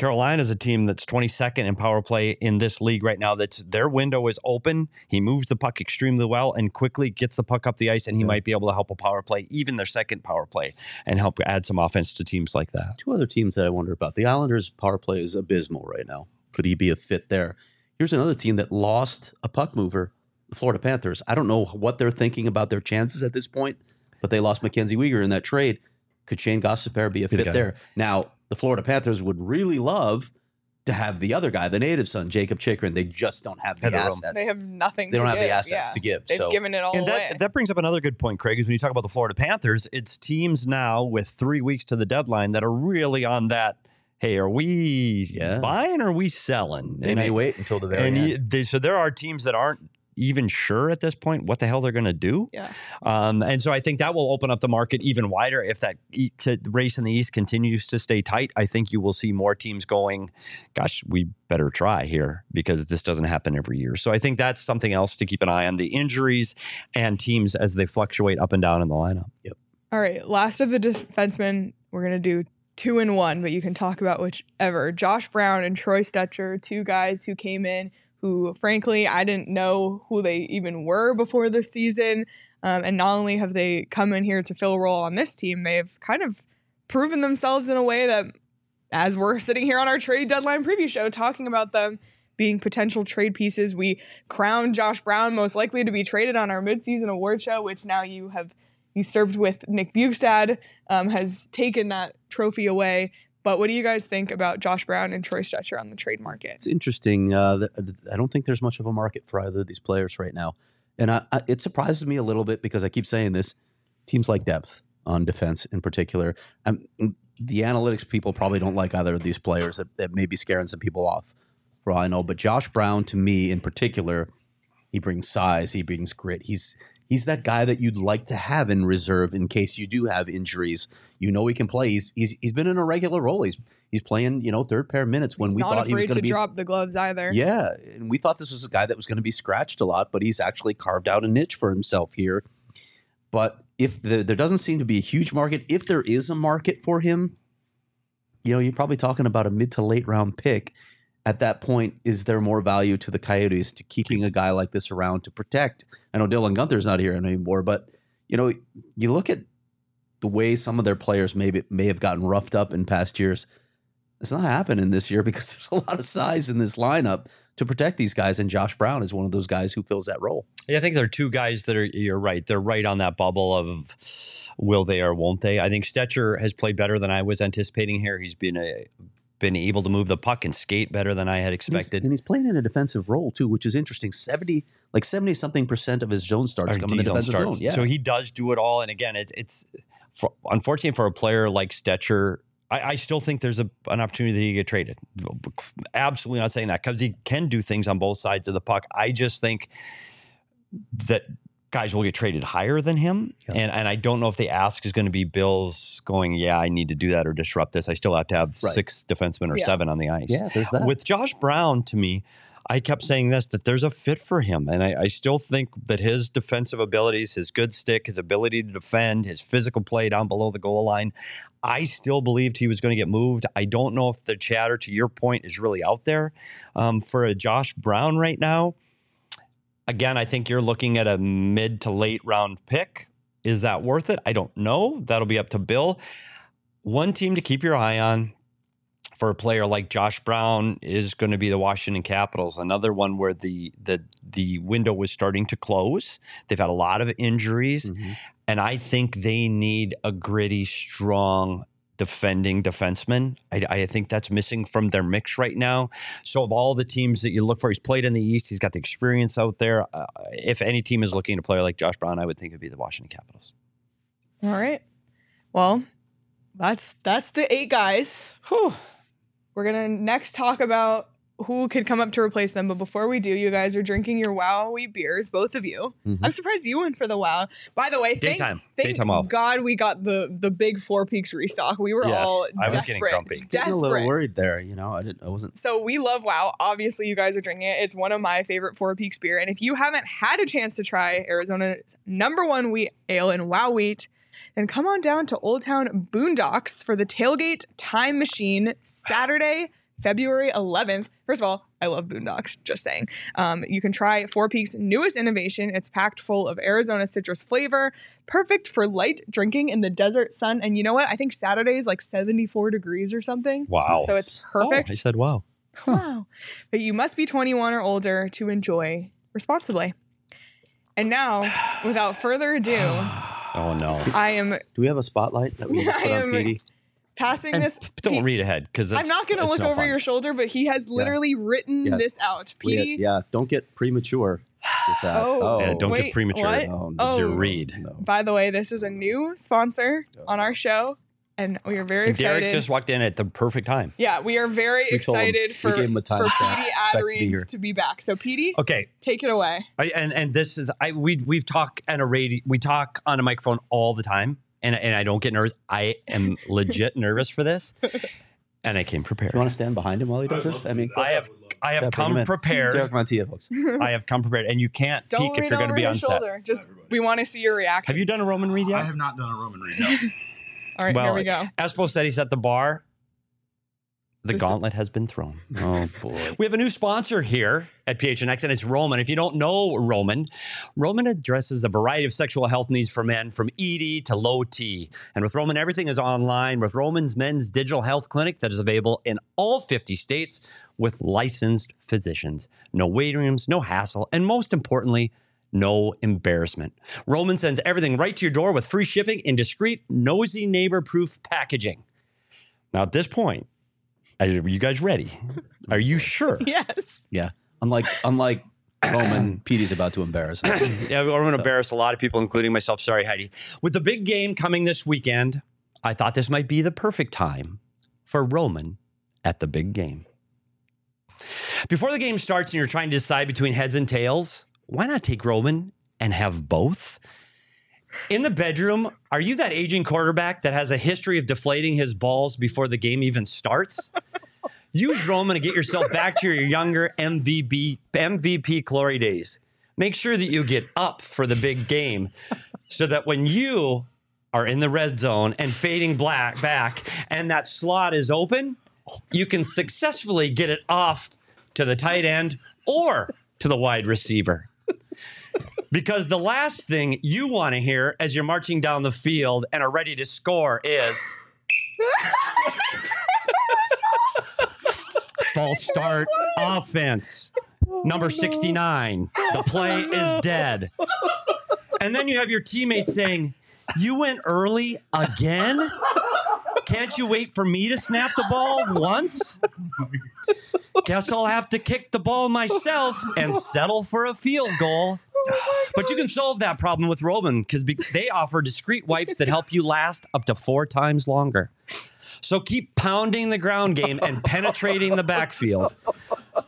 Carolina is a team that's 22nd in power play in this league right now. That's their window is open. He moves the puck extremely well and quickly gets the puck up the ice, and he might be able to help a power play, even their second power play, and help add some offense to teams like that. Two other teams that I wonder about. The Islanders' power play is abysmal right now. Could he be a fit there? Here's another team that lost a puck mover, the Florida Panthers. I don't know what they're thinking about their chances at this point, but they lost Mackenzie Weegar in that trade. Could Shane Gostisbehere be a fit there? Now, the Florida Panthers would really love to have the other guy, the native son, Jacob Chychrun. They just don't have the Have the room. assets. they have nothing. They to don't have the assets Yeah. to give, They've so- given it all And away. that, that brings up another good point, Craig, is when you talk about the Florida Panthers, it's teams now with three weeks to the deadline that are really on that. Hey, are we Yeah. buying or are we selling? They And may I- wait until the very and end. you, they, so there are teams that aren't even sure at this point what the hell they're going to do. Yeah. Um, and so I think that will open up the market even wider if that e- race in the East continues to stay tight. I think you will see more teams going, gosh, we better try here because this doesn't happen every year. So I think that's something else to keep an eye on the injuries and teams as they fluctuate up and down in the lineup. Yep. All right, last of the defensemen, we're gonna do two and one, but you can talk about whichever. Josh Brown and Troy Stecher, two guys who came in who, frankly, I didn't know who they even were before this season. Um, and not only have they come in here to fill a role on this team, they've kind of proven themselves in a way that, as we're sitting here on our trade deadline preview show talking about them being potential trade pieces, we crowned Josh Brown most likely to be traded on our midseason award show, which now you have you served with Nick Bjugstad, um, has taken that trophy away. But what do you guys think about Josh Brown and Troy Stecher on the trade market? It's interesting. Uh, I don't think there's much of a market for either of these players right now, and I, I, it surprises me a little bit because I keep saying this: teams like depth on defense in particular. Um, the analytics people probably don't like either of these players. That, that may be scaring some people off, for all I know. But Josh Brown, to me in particular, he brings size. He brings grit. He's he's that guy that you'd like to have in reserve in case you do have injuries. You know he can play. He's he's, he's been in a regular role. He's he's playing you know third pair minutes when He's we thought he was going to be drop the gloves either. yeah, and we thought this was a guy that was going to be scratched a lot, but he's actually carved out a niche for himself here. But if the, there doesn't seem to be a huge market, if there is a market for him, you know, you're probably talking about a mid to late round pick. At that point, is there more value to the Coyotes to keeping a guy like this around to protect? I know Dylan Guenther's not here anymore, but you know, you look at the way some of their players maybe may have gotten roughed up in past years. It's not happening this year because there's a lot of size in this lineup to protect these guys, and Josh Brown is one of those guys who fills that role. Yeah, I think there are two guys that are. You're right. They're right on that bubble of will they or won't they. I think Stecher has played better than I was anticipating here. He's been a been able to move the puck and skate better than I had And he's- expected. and he's playing in a defensive role too, which is interesting. Seventy, like seventy something percent of his zone starts come in the defensive starts. zone. Yeah, So he does do it all. And again, it, it's for, unfortunate for a player like Stecher. I, I still think there's a, an opportunity that he get traded. Absolutely not saying that because he can do things on both sides of the puck. I just think that guys will get traded higher than him. Yeah. And and I don't know if the ask is going to be Bills going, yeah, I need to do that or disrupt this. I still have to have Right. six defensemen or Yeah. seven on the ice. yeah. There's that. With Josh Brown, to me, I kept saying this that there's a fit for him. And I, I still think that his defensive abilities, his good stick, his ability to defend, his physical play down below the goal line, I still believed he was going to get moved. I don't know if the chatter, to your point, is really out there um, for a Josh Brown right now. Again, I think you're looking at a mid to late round pick. Is that worth it? I don't know. That'll be up to Bill. One team to keep your eye on for a player like Josh Brown is going to be the Washington Capitals. Another one where the the the window was starting to close. They've had a lot of injuries, Mhm. and I think they need a gritty, strong defending defenseman. I, I think that's missing from their mix right now. So of all the teams that you look for, he's played in the East. He's got the experience out there. Uh, if any team is looking at a player like Josh Brown, I would think it'd be the Washington Capitals. All right. Well, that's that's the eight guys. Whew. We're gonna next talk about who could come up to replace them. But before we do, you guys are drinking your Wowie beers, both of you. Mhm. I'm surprised you went for the Wow. By the way, thank, Daytime. thank Daytime off. God we got the the big Four Peaks restock. We were Yes, all I was desperate. getting grumpy. Getting a little worried there. You know, I didn't. I wasn't. So we love WoW. Obviously, you guys are drinking it. It's one of my favorite Four Peaks beer. And if you haven't had a chance to try Arizona's number one wheat ale in WoW wheat, then come on down to Old Town Boondocks for the Tailgate Time Machine Saturday, February 11th. First of all, I love Boondocks, just saying. Um, you can try Four Peaks' newest innovation. It's packed full of Arizona citrus flavor, perfect for light drinking in the desert sun. And you know what? I think Saturday is like 74 degrees or something. Wow. So it's Oh, perfect. I said wow. Wow. But you must be 21 or older to enjoy responsibly. And now, without further ado, Oh no. I am Do we have a spotlight that we just I put on am- Petey? Passing And this. don't read ahead because I'm not going to look over your shoulder, but he has literally written Yeah. this out. Had- yeah, don't get premature with that. Oh. Yeah, don't Wait, get premature. what? No, no, Oh. To read. no. by the way, this is a new sponsor on our show. and we are very And Derek excited. just walked in at the perfect time. yeah, we are very We him- excited for, gave him a for timestamp. PD Expect ad to to be back. So PD, Okay, take it away. I, and and this is I we we've talked on a radio we talk on a microphone all the time, and and I don't get nervous. I am legit nervous for this, and I came prepared. You want to stand behind him while he does this? I mean, I have I have Yeah, come in. prepared. Derek Montilla, folks. I have come prepared, and you can't Don't peek if you're going to be your on set. shoulder. Just we want to see your reaction. Have you done a Roman read yet? I have not done a Roman read. No. All right, well, here we go. Espo said he set the bar. The gauntlet has been thrown. Oh boy. We have a new sponsor here at PHNX, and it's Roman. If you don't know Roman, Roman addresses a variety of sexual health needs for men from ED to low T. And with Roman, everything is online with Roman's men's digital health clinic that is available in all 50 states with licensed physicians. No waiting rooms, no hassle, and most importantly, no embarrassment. Roman sends everything right to your door with free shipping in discreet, nosy neighbor proof packaging. Now, at this point, are you guys ready? Are you sure? Yes. Yeah. Unlike unlike Roman, Petey's about to embarrass him. Yeah, we're going to embarrass a lot of people, including myself. Sorry, Heidi. With the big game coming this weekend, I thought this might be the perfect time for Roman at the big game. Before the game starts and you're trying to decide between heads and tails, why not take Roman and have both? In the bedroom, are you that aging quarterback that has a history of deflating his balls before the game even starts? Use Roman to get yourself back to your younger MVP MVP glory days. Make sure that you get up for the big game so that when you are in the red zone and fading black back and that slot is open, you can successfully get it off to the tight end or to the wide receiver. Because the last thing you want to hear as you're marching down the field and are ready to score is false start offense. Number 69. The play is dead. And then you have your teammates saying, You went early again? Can't you wait for me to snap the ball once? Guess I'll have to kick the ball myself and settle for a field goal. But you can solve that problem with Roman because they offer discreet wipes that help you last up to four times longer. So keep pounding the ground game and penetrating the backfield.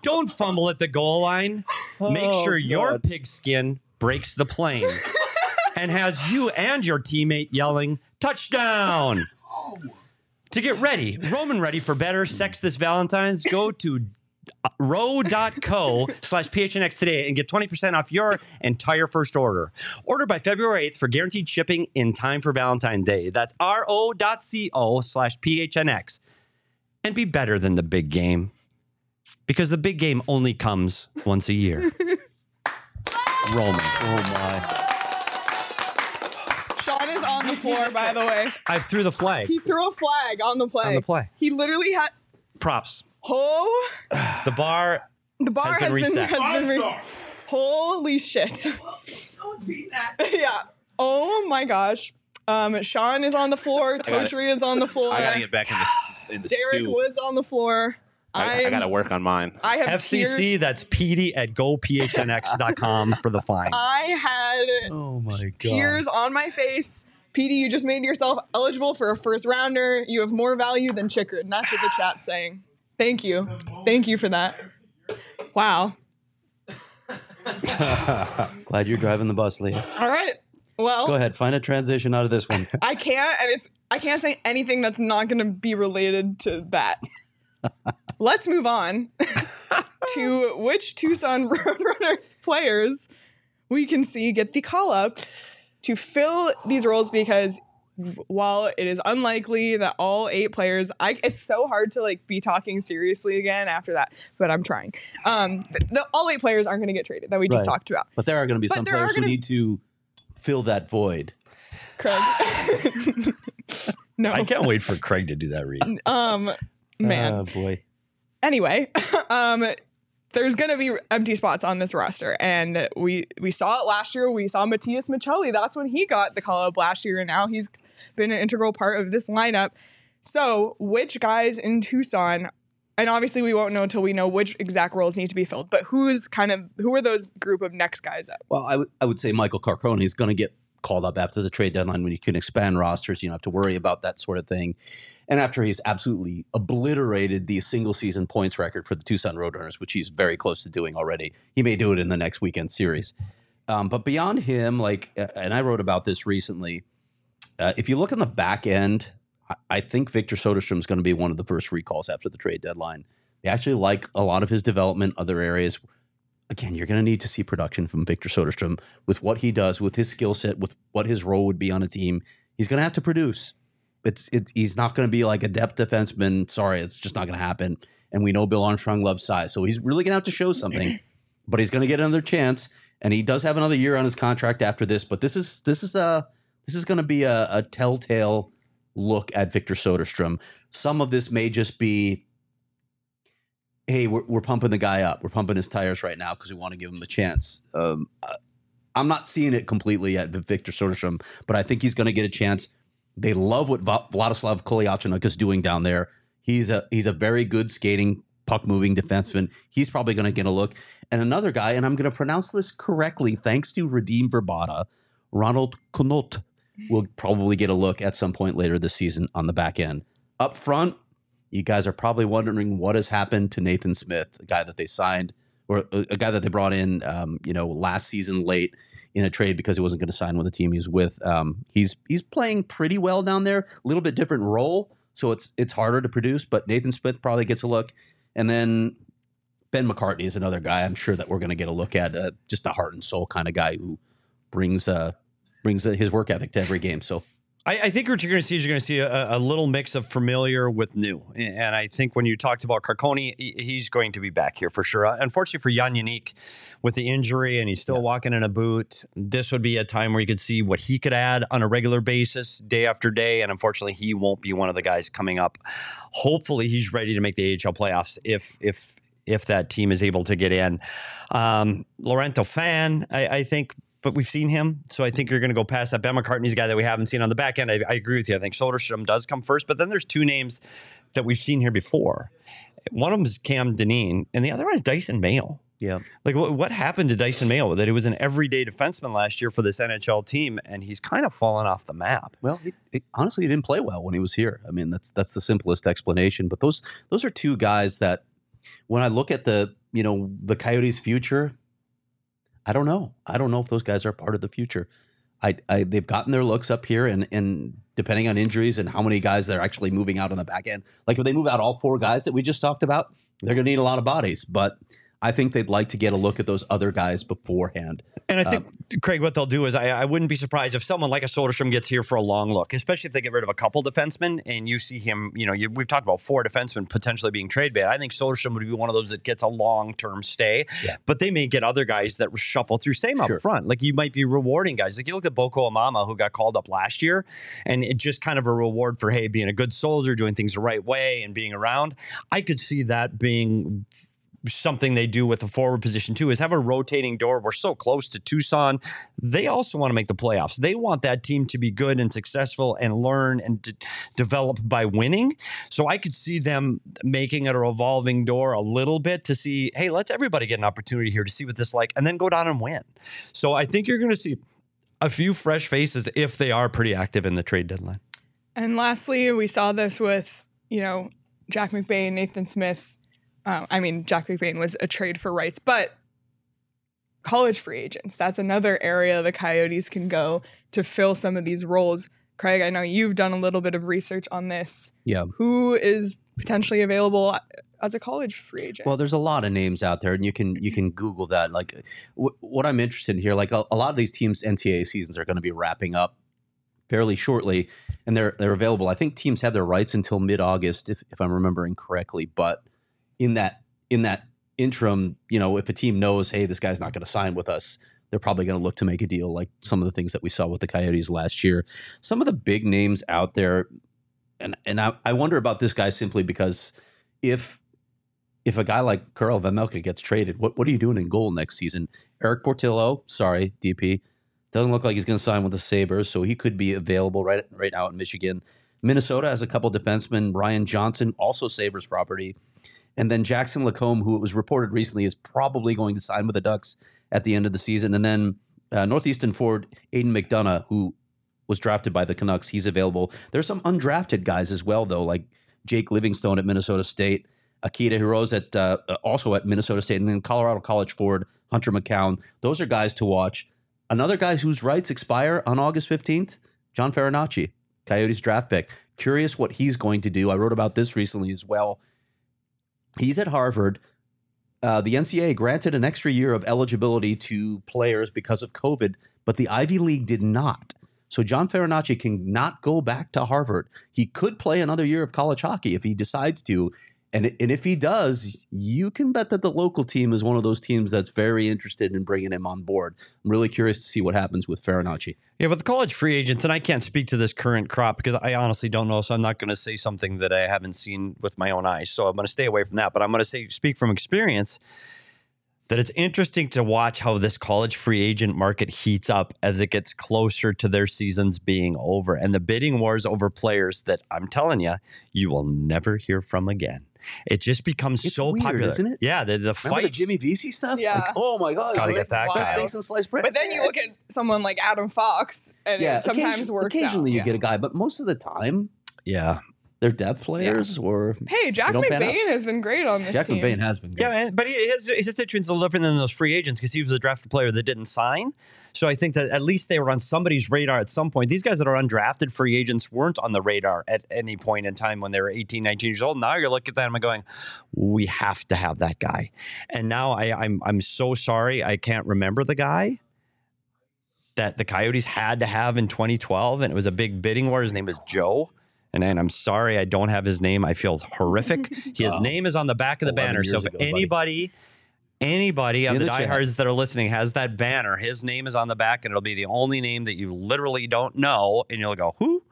Don't fumble at the goal line. Make sure your pigskin breaks the plane and has you and your teammate yelling, touchdown. To get ready, Roman ready for better sex this Valentine's, go to uh, ro.co slash phnx today and get 20% off your entire first order. Order by February 8th for guaranteed shipping in time for Valentine's Day. That's ro.co slash phnx. And be better than the big game because the big game only comes once a year. Roman. Oh my. Sean is on the floor, by the way. I threw the flag. He threw a flag on the play. On the play. He literally had. Props. Oh, The bar the bar Has been has been, reset. has been re- star. Holy shit. yeah. Oh my gosh. Um, Sean is on the floor. gotta- Totri is on the floor. I gotta get back in the in the Derek stew. was on the floor. I, I gotta work on mine. I have FCC, teared- that's PD at gophnx.com for the fine. I had Oh my god. tears on my face. PD, you just made yourself eligible for a first rounder. You have more value than Chychrun. That's what the chat's saying. Thank you. Thank you for that. Wow. Glad you're driving the bus, Leah. All right. Well, Go ahead, find a transition out of this one. I can't, and it's I can't say anything that's not going to be related to that. Let's move on to which Tucson Roadrunners players we can see get the call up to fill these roles because while it is unlikely that all eight players I it's so hard to like be talking seriously again after that but I'm trying um the, the- all eight players aren't going to get traded that we just Right. talked about But there are going to be But some players who gonna- need to fill that void. Craig no I can't wait for Craig to do that read. um man Oh boy. anyway, um, there's gonna be empty spots on this roster, and we we saw it last year. We saw Matias Maccelli. That's when he got the call up last year, and now he's been an integral part of this lineup. So, which guys in Tucson? And obviously, we won't know until we know which exact roles need to be filled. But who's kind of who are those group of next guys? At? Well, I would I would say Michael Carcone is going to get called up after the trade deadline when you can expand rosters. You don't have to worry about that sort of thing. And after he's absolutely obliterated the single season points record for the Tucson Roadrunners, which he's very close to doing already, he may do it in the next weekend series. Um, but beyond him, like, uh, and I wrote about this recently. Uh, if you look in the back end, I, I think Victor Soderstrom is going to be one of the first recalls after the trade deadline. They actually like a lot of his development, other areas. Again, you're going to need to see production from Victor Soderstrom with what he does, with his skill set, with what his role would be on a team. He's going to have to produce. It's it, he's not going to be like a depth defenseman. Sorry, it's just not going to happen. And we know Bill Armstrong loves size, so he's really going to have to show something. but he's going to get another chance, and he does have another year on his contract after this. But this is this is a this is going to be a, a telltale look at Victor Soderstrom. Some of this may just be hey, we're, we're pumping the guy up. We're pumping his tires right now because we want to give him a chance. Um, I'm not seeing it completely yet Victor Soderstrom, but I think he's going to get a chance. They love what Vladislav Kolyachonok is doing down there. He's a he's a very good skating, puck moving defenseman. He's probably going to get a look. And another guy, and I'm going to pronounce this correctly, thanks to Redeem Verbata, Ronald Knot will probably get a look at some point later this season on the back end. Up front, you guys are probably wondering what has happened to Nathan Smith, the guy that they signed or a, guy that they brought in, um, you know, last season late in a trade because he wasn't going to sign with the team he was with. Um, he's he's playing pretty well down there, a little bit different role, so it's it's harder to produce. But Nathan Smith probably gets a look, and then Ben McCartney is another guy I'm sure that we're going to get a look at. Uh, just a heart and soul kind of guy who brings uh brings uh, his work ethic to every game. So I, I think what you're going to see is you're going to see a, a little mix of familiar with new. And I think when you talked about Carcone, he's going to be back here for sure. Unfortunately for Jan Jenik with the injury and he's still walking in a boot, this would be a time where you could see what he could add on a regular basis, day after day. And unfortunately, he won't be one of the guys coming up. Hopefully, he's ready to make the AHL playoffs if, if, if that team is able to get in. Um, Laurent Dauphin, I, I think, but we've seen him. So I think you're going to go past that. Ben McCartney's a guy that we haven't seen on the back end. I, I agree with you. I think Soderstrom does come first, but then there's two names that we've seen here before. One of them is Cam Dineen, and the other one is Dysin Mayo. yeah, Like, what, what happened to Dysin Mayo? That he was an everyday defenseman last year for this NHL team, and he's kind of fallen off the map. Well, he, he- honestly, he didn't play well when he was here. I mean, that's that's the simplest explanation. But those those are two guys that, when I look at the you know the Coyotes' future, I don't know. I don't know if those guys are part of the future. I, I they've gotten their looks up here, and and depending on injuries and how many guys they're actually moving out on the back end, like if they move out all four guys that we just talked about, they're going to need a lot of bodies. But I think they'd like to get a look at those other guys beforehand. And I uh, think, Craig, what they'll do is I, I wouldn't be surprised if someone like a Soderstrom gets here for a long look, especially if they get rid of a couple defensemen and you see him, you know, you, we've talked about four defensemen potentially being trade bait. I think Soderstrom would be one of those that gets a long term stay, Yeah. but they may get other guys that shuffle through. Same Sure. up front. Like you might be rewarding guys. Like you look at Boko Imama, who got called up last year, and it just kind of a reward for, hey, being a good soldier, doing things the right way, and being around. I could see that being something they do with the forward position too is have a rotating door. We're so close to Tucson. They also want to make the playoffs. They want that team to be good and successful and learn and de- develop by winning. So I could see them making it a revolving door a little bit to see, hey, let's everybody get an opportunity here to see what this is like and then go down and win. So I think you're going to see a few fresh faces if they are pretty active in the trade deadline. And lastly, we saw this with, you know, Jack McBain, Nathan Smith. Uh, I mean, Jack McBain was a trade for rights, but college free agents. That's another area the Coyotes can go to fill some of these roles. Craig, I know you've done a little bit of research on this. Yeah. Who is potentially available as a college free agent? Well, there's a lot of names out there, and you can you can Google that. Like, w- what I'm interested in here, like a, a lot of these teams' NCAA seasons are going to be wrapping up fairly shortly, and they're they're available. I think teams have their rights until mid August, if if I'm remembering correctly. But in that in that interim, you know, if a team knows, hey, this guy's not going to sign with us, they're probably going to look to make a deal, like some of the things that we saw with the Coyotes last year. Some of the big names out there, and and I, I wonder about this guy simply because if if a guy like Karel Vejmelka gets traded, what what are you doing in goal next season? Erik Portillo, sorry, DP, doesn't look like he's going to sign with the Sabres, so he could be available right right now in Michigan. Minnesota has a couple defensemen. Ryan Johnson, also Sabres property. And then Jackson Lacombe, who it was reported recently is probably going to sign with the Ducks at the end of the season. And then uh, Northeastern forward Aidan McDonough, who was drafted by the Canucks. He's available. There's some undrafted guys as well, though, like Jake Livingstone at Minnesota State, Akito Hirose at uh, also at Minnesota State, and then Colorado College forward Hunter McKown. Those are guys to watch. Another guy whose rights expire on August 15th, John Farinacci, Coyotes draft pick. Curious what he's going to do. I wrote about this recently as well. He's at Harvard. Uh, the NCAA granted an extra year of eligibility to players because of COVID, but the Ivy League did not. So John Farinacci can not go back to Harvard. He could play another year of college hockey if he decides to. And, and if he does, you can bet that the local team is one of those teams that's very interested in bringing him on board. I'm really curious to see what happens with Farinacci. Yeah, but the college free agents, and I can't speak to this current crop because I honestly don't know. So I'm not going to say something that I haven't seen with my own eyes. So I'm going to stay away from that. But I'm going to say, speak from experience that it's interesting to watch how this college free agent market heats up as it gets closer to their seasons being over and the bidding wars over players that I'm telling you, you will never hear from again. It just becomes It's so weird, popular, isn't it? Yeah, the, the fight. the Jimmy Vesey stuff? Yeah. Like, oh my God. Gotta get that guy. things in sliced bread. But then you look at someone like Adam Fox, and yeah, it sometimes occasion- works Occasionally out. you Yeah. get a guy, but most of the time yeah, they're depth players or Hey, Jack They don't pan out. McBain has been great on this Jack team. McBain has been good. Yeah, man, but he, his, his situation's a little different than those free agents because he was a drafted player that didn't sign. So I think that at least they were on somebody's radar at some point. These guys that are undrafted free agents weren't on the radar at any point in time when they were 18, 19 years old. Now you're looking at them and going, we have to have that guy. And now I, I'm I'm so sorry I can't remember the guy that the Coyotes had to have in 2012, and it was a big bidding war. His name was Joe. And, and I'm sorry I don't have his name. I feel horrific. His Wow. name is on the back of the banner. So if ago, buddy. anybody anybody of the, the diehards that are listening has that banner, his name is on the back, and it'll be the only name that you literally don't know, and you'll go, "Who?"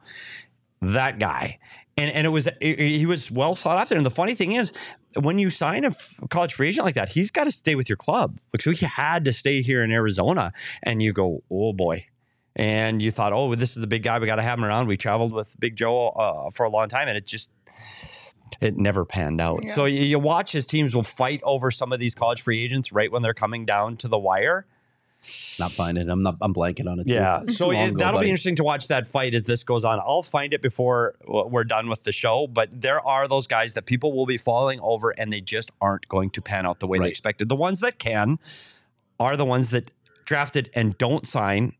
That guy, and and it was it- he was well sought after. And the funny thing is, when you sign a college free agent like that, he's got to stay with your club. Like so, he had to stay here in Arizona, and you go, "Oh boy." And you thought, oh, this is the big guy. We got to have him around. We traveled with Big Joe uh, for a long time, and it just it never panned out. Yeah. So you, you watch his teams will fight over some of these college free agents right when they're coming down to the wire. Not finding it. I'm not. I'm blanking on it. too. Yeah. Too So it, ago, that'll buddy. be interesting to watch that fight as this goes on. I'll find it before we're done with the show, but there are those guys that people will be falling over and they just aren't going to pan out the way they expected. The ones that can are the ones that drafted and don't sign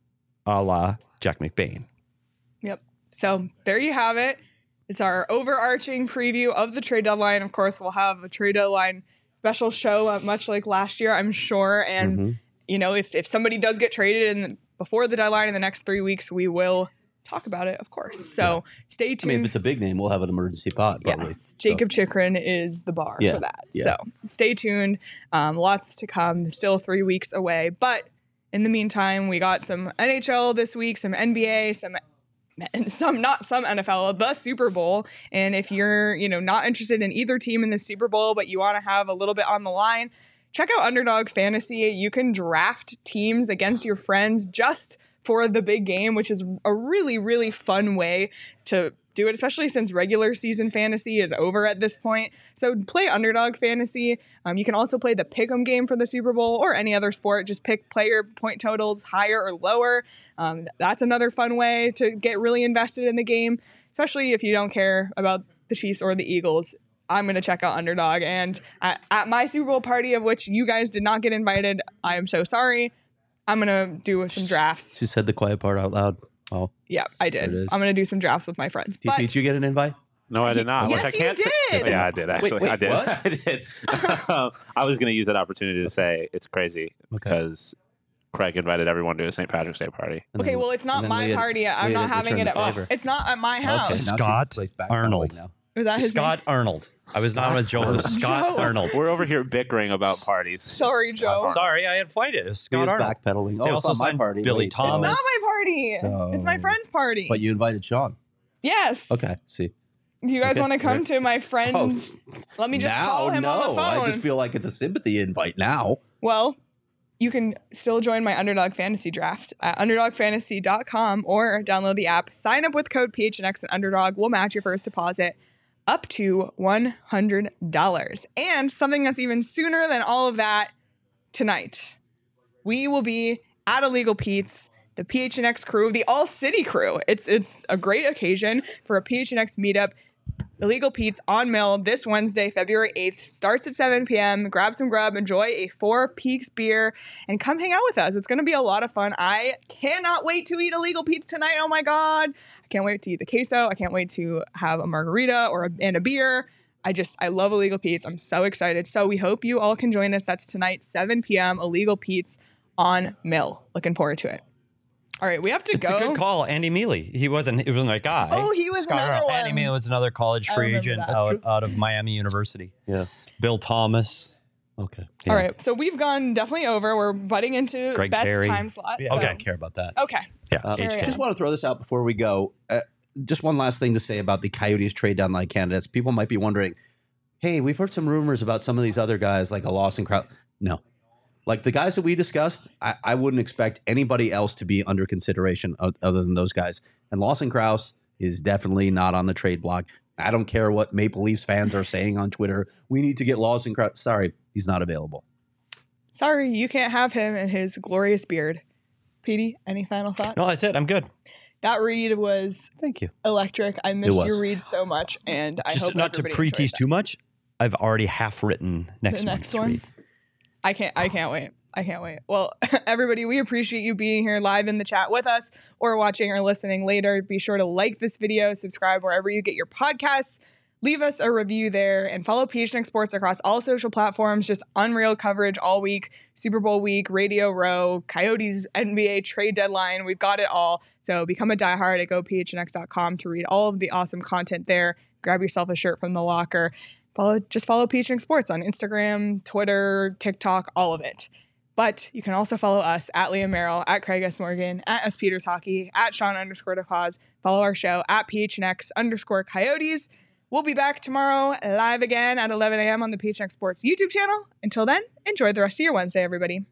a la Jack McBain. Yep. So there you have it. It's our overarching preview of the trade deadline. Of course, we'll have a trade deadline special show, uh, much like last year, I'm sure. And Mhm. you know, if if somebody does get traded in before the deadline in the next three weeks, we will talk about it, of course. So stay tuned. I mean, if it's a big name, we'll have an emergency pod. Probably. Yes, So- Jacob Chychrun is the bar Yeah, for that. yeah. So stay tuned. Um, lots to come. Still three weeks away. But in the meantime, we got some NHL this week, some NBA, some some not some NFL, the Super Bowl. And if you're, you know, not interested in either team in the Super Bowl, but you want to have a little bit on the line, check out Underdog Fantasy. You can draft teams against your friends just for the big game, which is a really, really fun way to do it, especially since regular season fantasy is over at this point. So play Underdog Fantasy. Um, you can also play the Pick'em game for the Super Bowl or any other sport. Just pick player point totals higher or lower. Um, that's another fun way to get really invested in the game, especially if you don't care about the Chiefs or the Eagles. I'm going to check out Underdog. And at, at my Super Bowl party, of which you guys did not get invited, I am so sorry. I'm going to do some drafts. She said the quiet part out loud. Oh, Yeah, I did. I'm going to do some drafts with my friends. TP, But did you get an invite? No, I did not. Yes, Which I you can't say- did. Yeah, I did actually. wait, I did. what? I did. Um, I was going to use that opportunity to say it's crazy because Craig invited everyone to a St. Patrick's Day party. And Okay, then- well, it's not my Leah- party. I'm not having it at. the favor. It's not at my house. Okay, Scott she's, like, Arnold. Now. Is that his Scott Arnold. I was not with Joe. It was Scott Joe. Arnold. We're over here bickering about parties. Sorry, Joe. Arnold. Sorry, I had to find it. It was Leah's Scott Arnold. backpedaling. Oh, They it's also not my party. Billy Wait, Thomas. It's not my party. So- It's my friend's party. But you invited Sean. yes. Okay, see. Do you guys Okay. want to come to my friend's? Oh, Let me just now, call him no, on the phone. I just feel like it's a sympathy invite now. Well, you can still join my Underdog Fantasy Draft at underdogfantasy.com or download the app. Sign up with code PHNX and Underdog. will match your first deposit up to $100. And something that's even sooner than all of that tonight. We will be at Illegal Pete's, the PHNX crew, the All City crew. It's it's a great occasion for a PHNX meetup. Illegal Pete's on Mill this Wednesday, February 8th. Starts at 7 p.m. Grab some grub, enjoy a Four Peaks beer, and come hang out with us. It's going to be a lot of fun. I cannot wait to eat Illegal Pete's tonight. Oh my God. I can't wait to eat the queso. I can't wait to have a margarita or a, and a beer. I just, I love Illegal Pete's. I'm so excited. So we hope you all can join us. That's tonight, 7 p.m. Illegal Pete's on Mill. Looking forward to it. All right, we have to It's go. It's a good call, Andy Miele. He wasn't. He wasn't that guy. Oh, he was Scott- another one. Andy one. Mealy was another college free agent that. Out, out of Miami University. Yeah. Bill Thomas. Okay. All right, so we've gone definitely over. We're butting into Greg Bet's Carey. time slot. Yeah, so- I don't care about that. Okay. Yeah. Uh, just want to throw this out before we go. Uh, just one last thing to say about the Coyotes trade deadline candidates. People might be wondering, hey, we've heard some rumors about some of these other guys like a Lawson Crouse. No. Like the guys that we discussed, I, I wouldn't expect anybody else to be under consideration o- other than those guys. And Lawson Crouse is definitely not on the trade block. I don't care what Maple Leafs fans are saying on Twitter. We need to get Lawson Crouse. Sorry, he's not available. Sorry, you can't have him and his glorious beard. Petey, any final thoughts? No, that's it. I'm good. That read was Thank you. electric. I missed was. your read so much, and I Just hope not to everybody pre-tease too much. I've already half written next, the next month's one. I can't. I can't wait. I can't wait. Well, everybody, we appreciate you being here live in the chat with us, or watching or listening later. Be sure to like this video, subscribe wherever you get your podcasts. Leave us a review there and follow PHNX Sports across all social platforms. Just unreal coverage all week. Super Bowl week, Radio Row, Coyotes NBA trade deadline. We've got it all. So become a diehard at gophnx.com to read all of the awesome content there. Grab yourself a shirt from the locker. Follow just follow Peach PHNX Sports on Instagram, Twitter, TikTok, all of it. But you can also follow us at Liam Merrill, at Craig S. Morgan, at S. Peters Hockey, at Sean underscore DePause. Follow our show at PHNX underscore Coyotes. We'll be back tomorrow live again at 11 a.m. on the PHNX Sports YouTube channel. Until then, enjoy the rest of your Wednesday, everybody.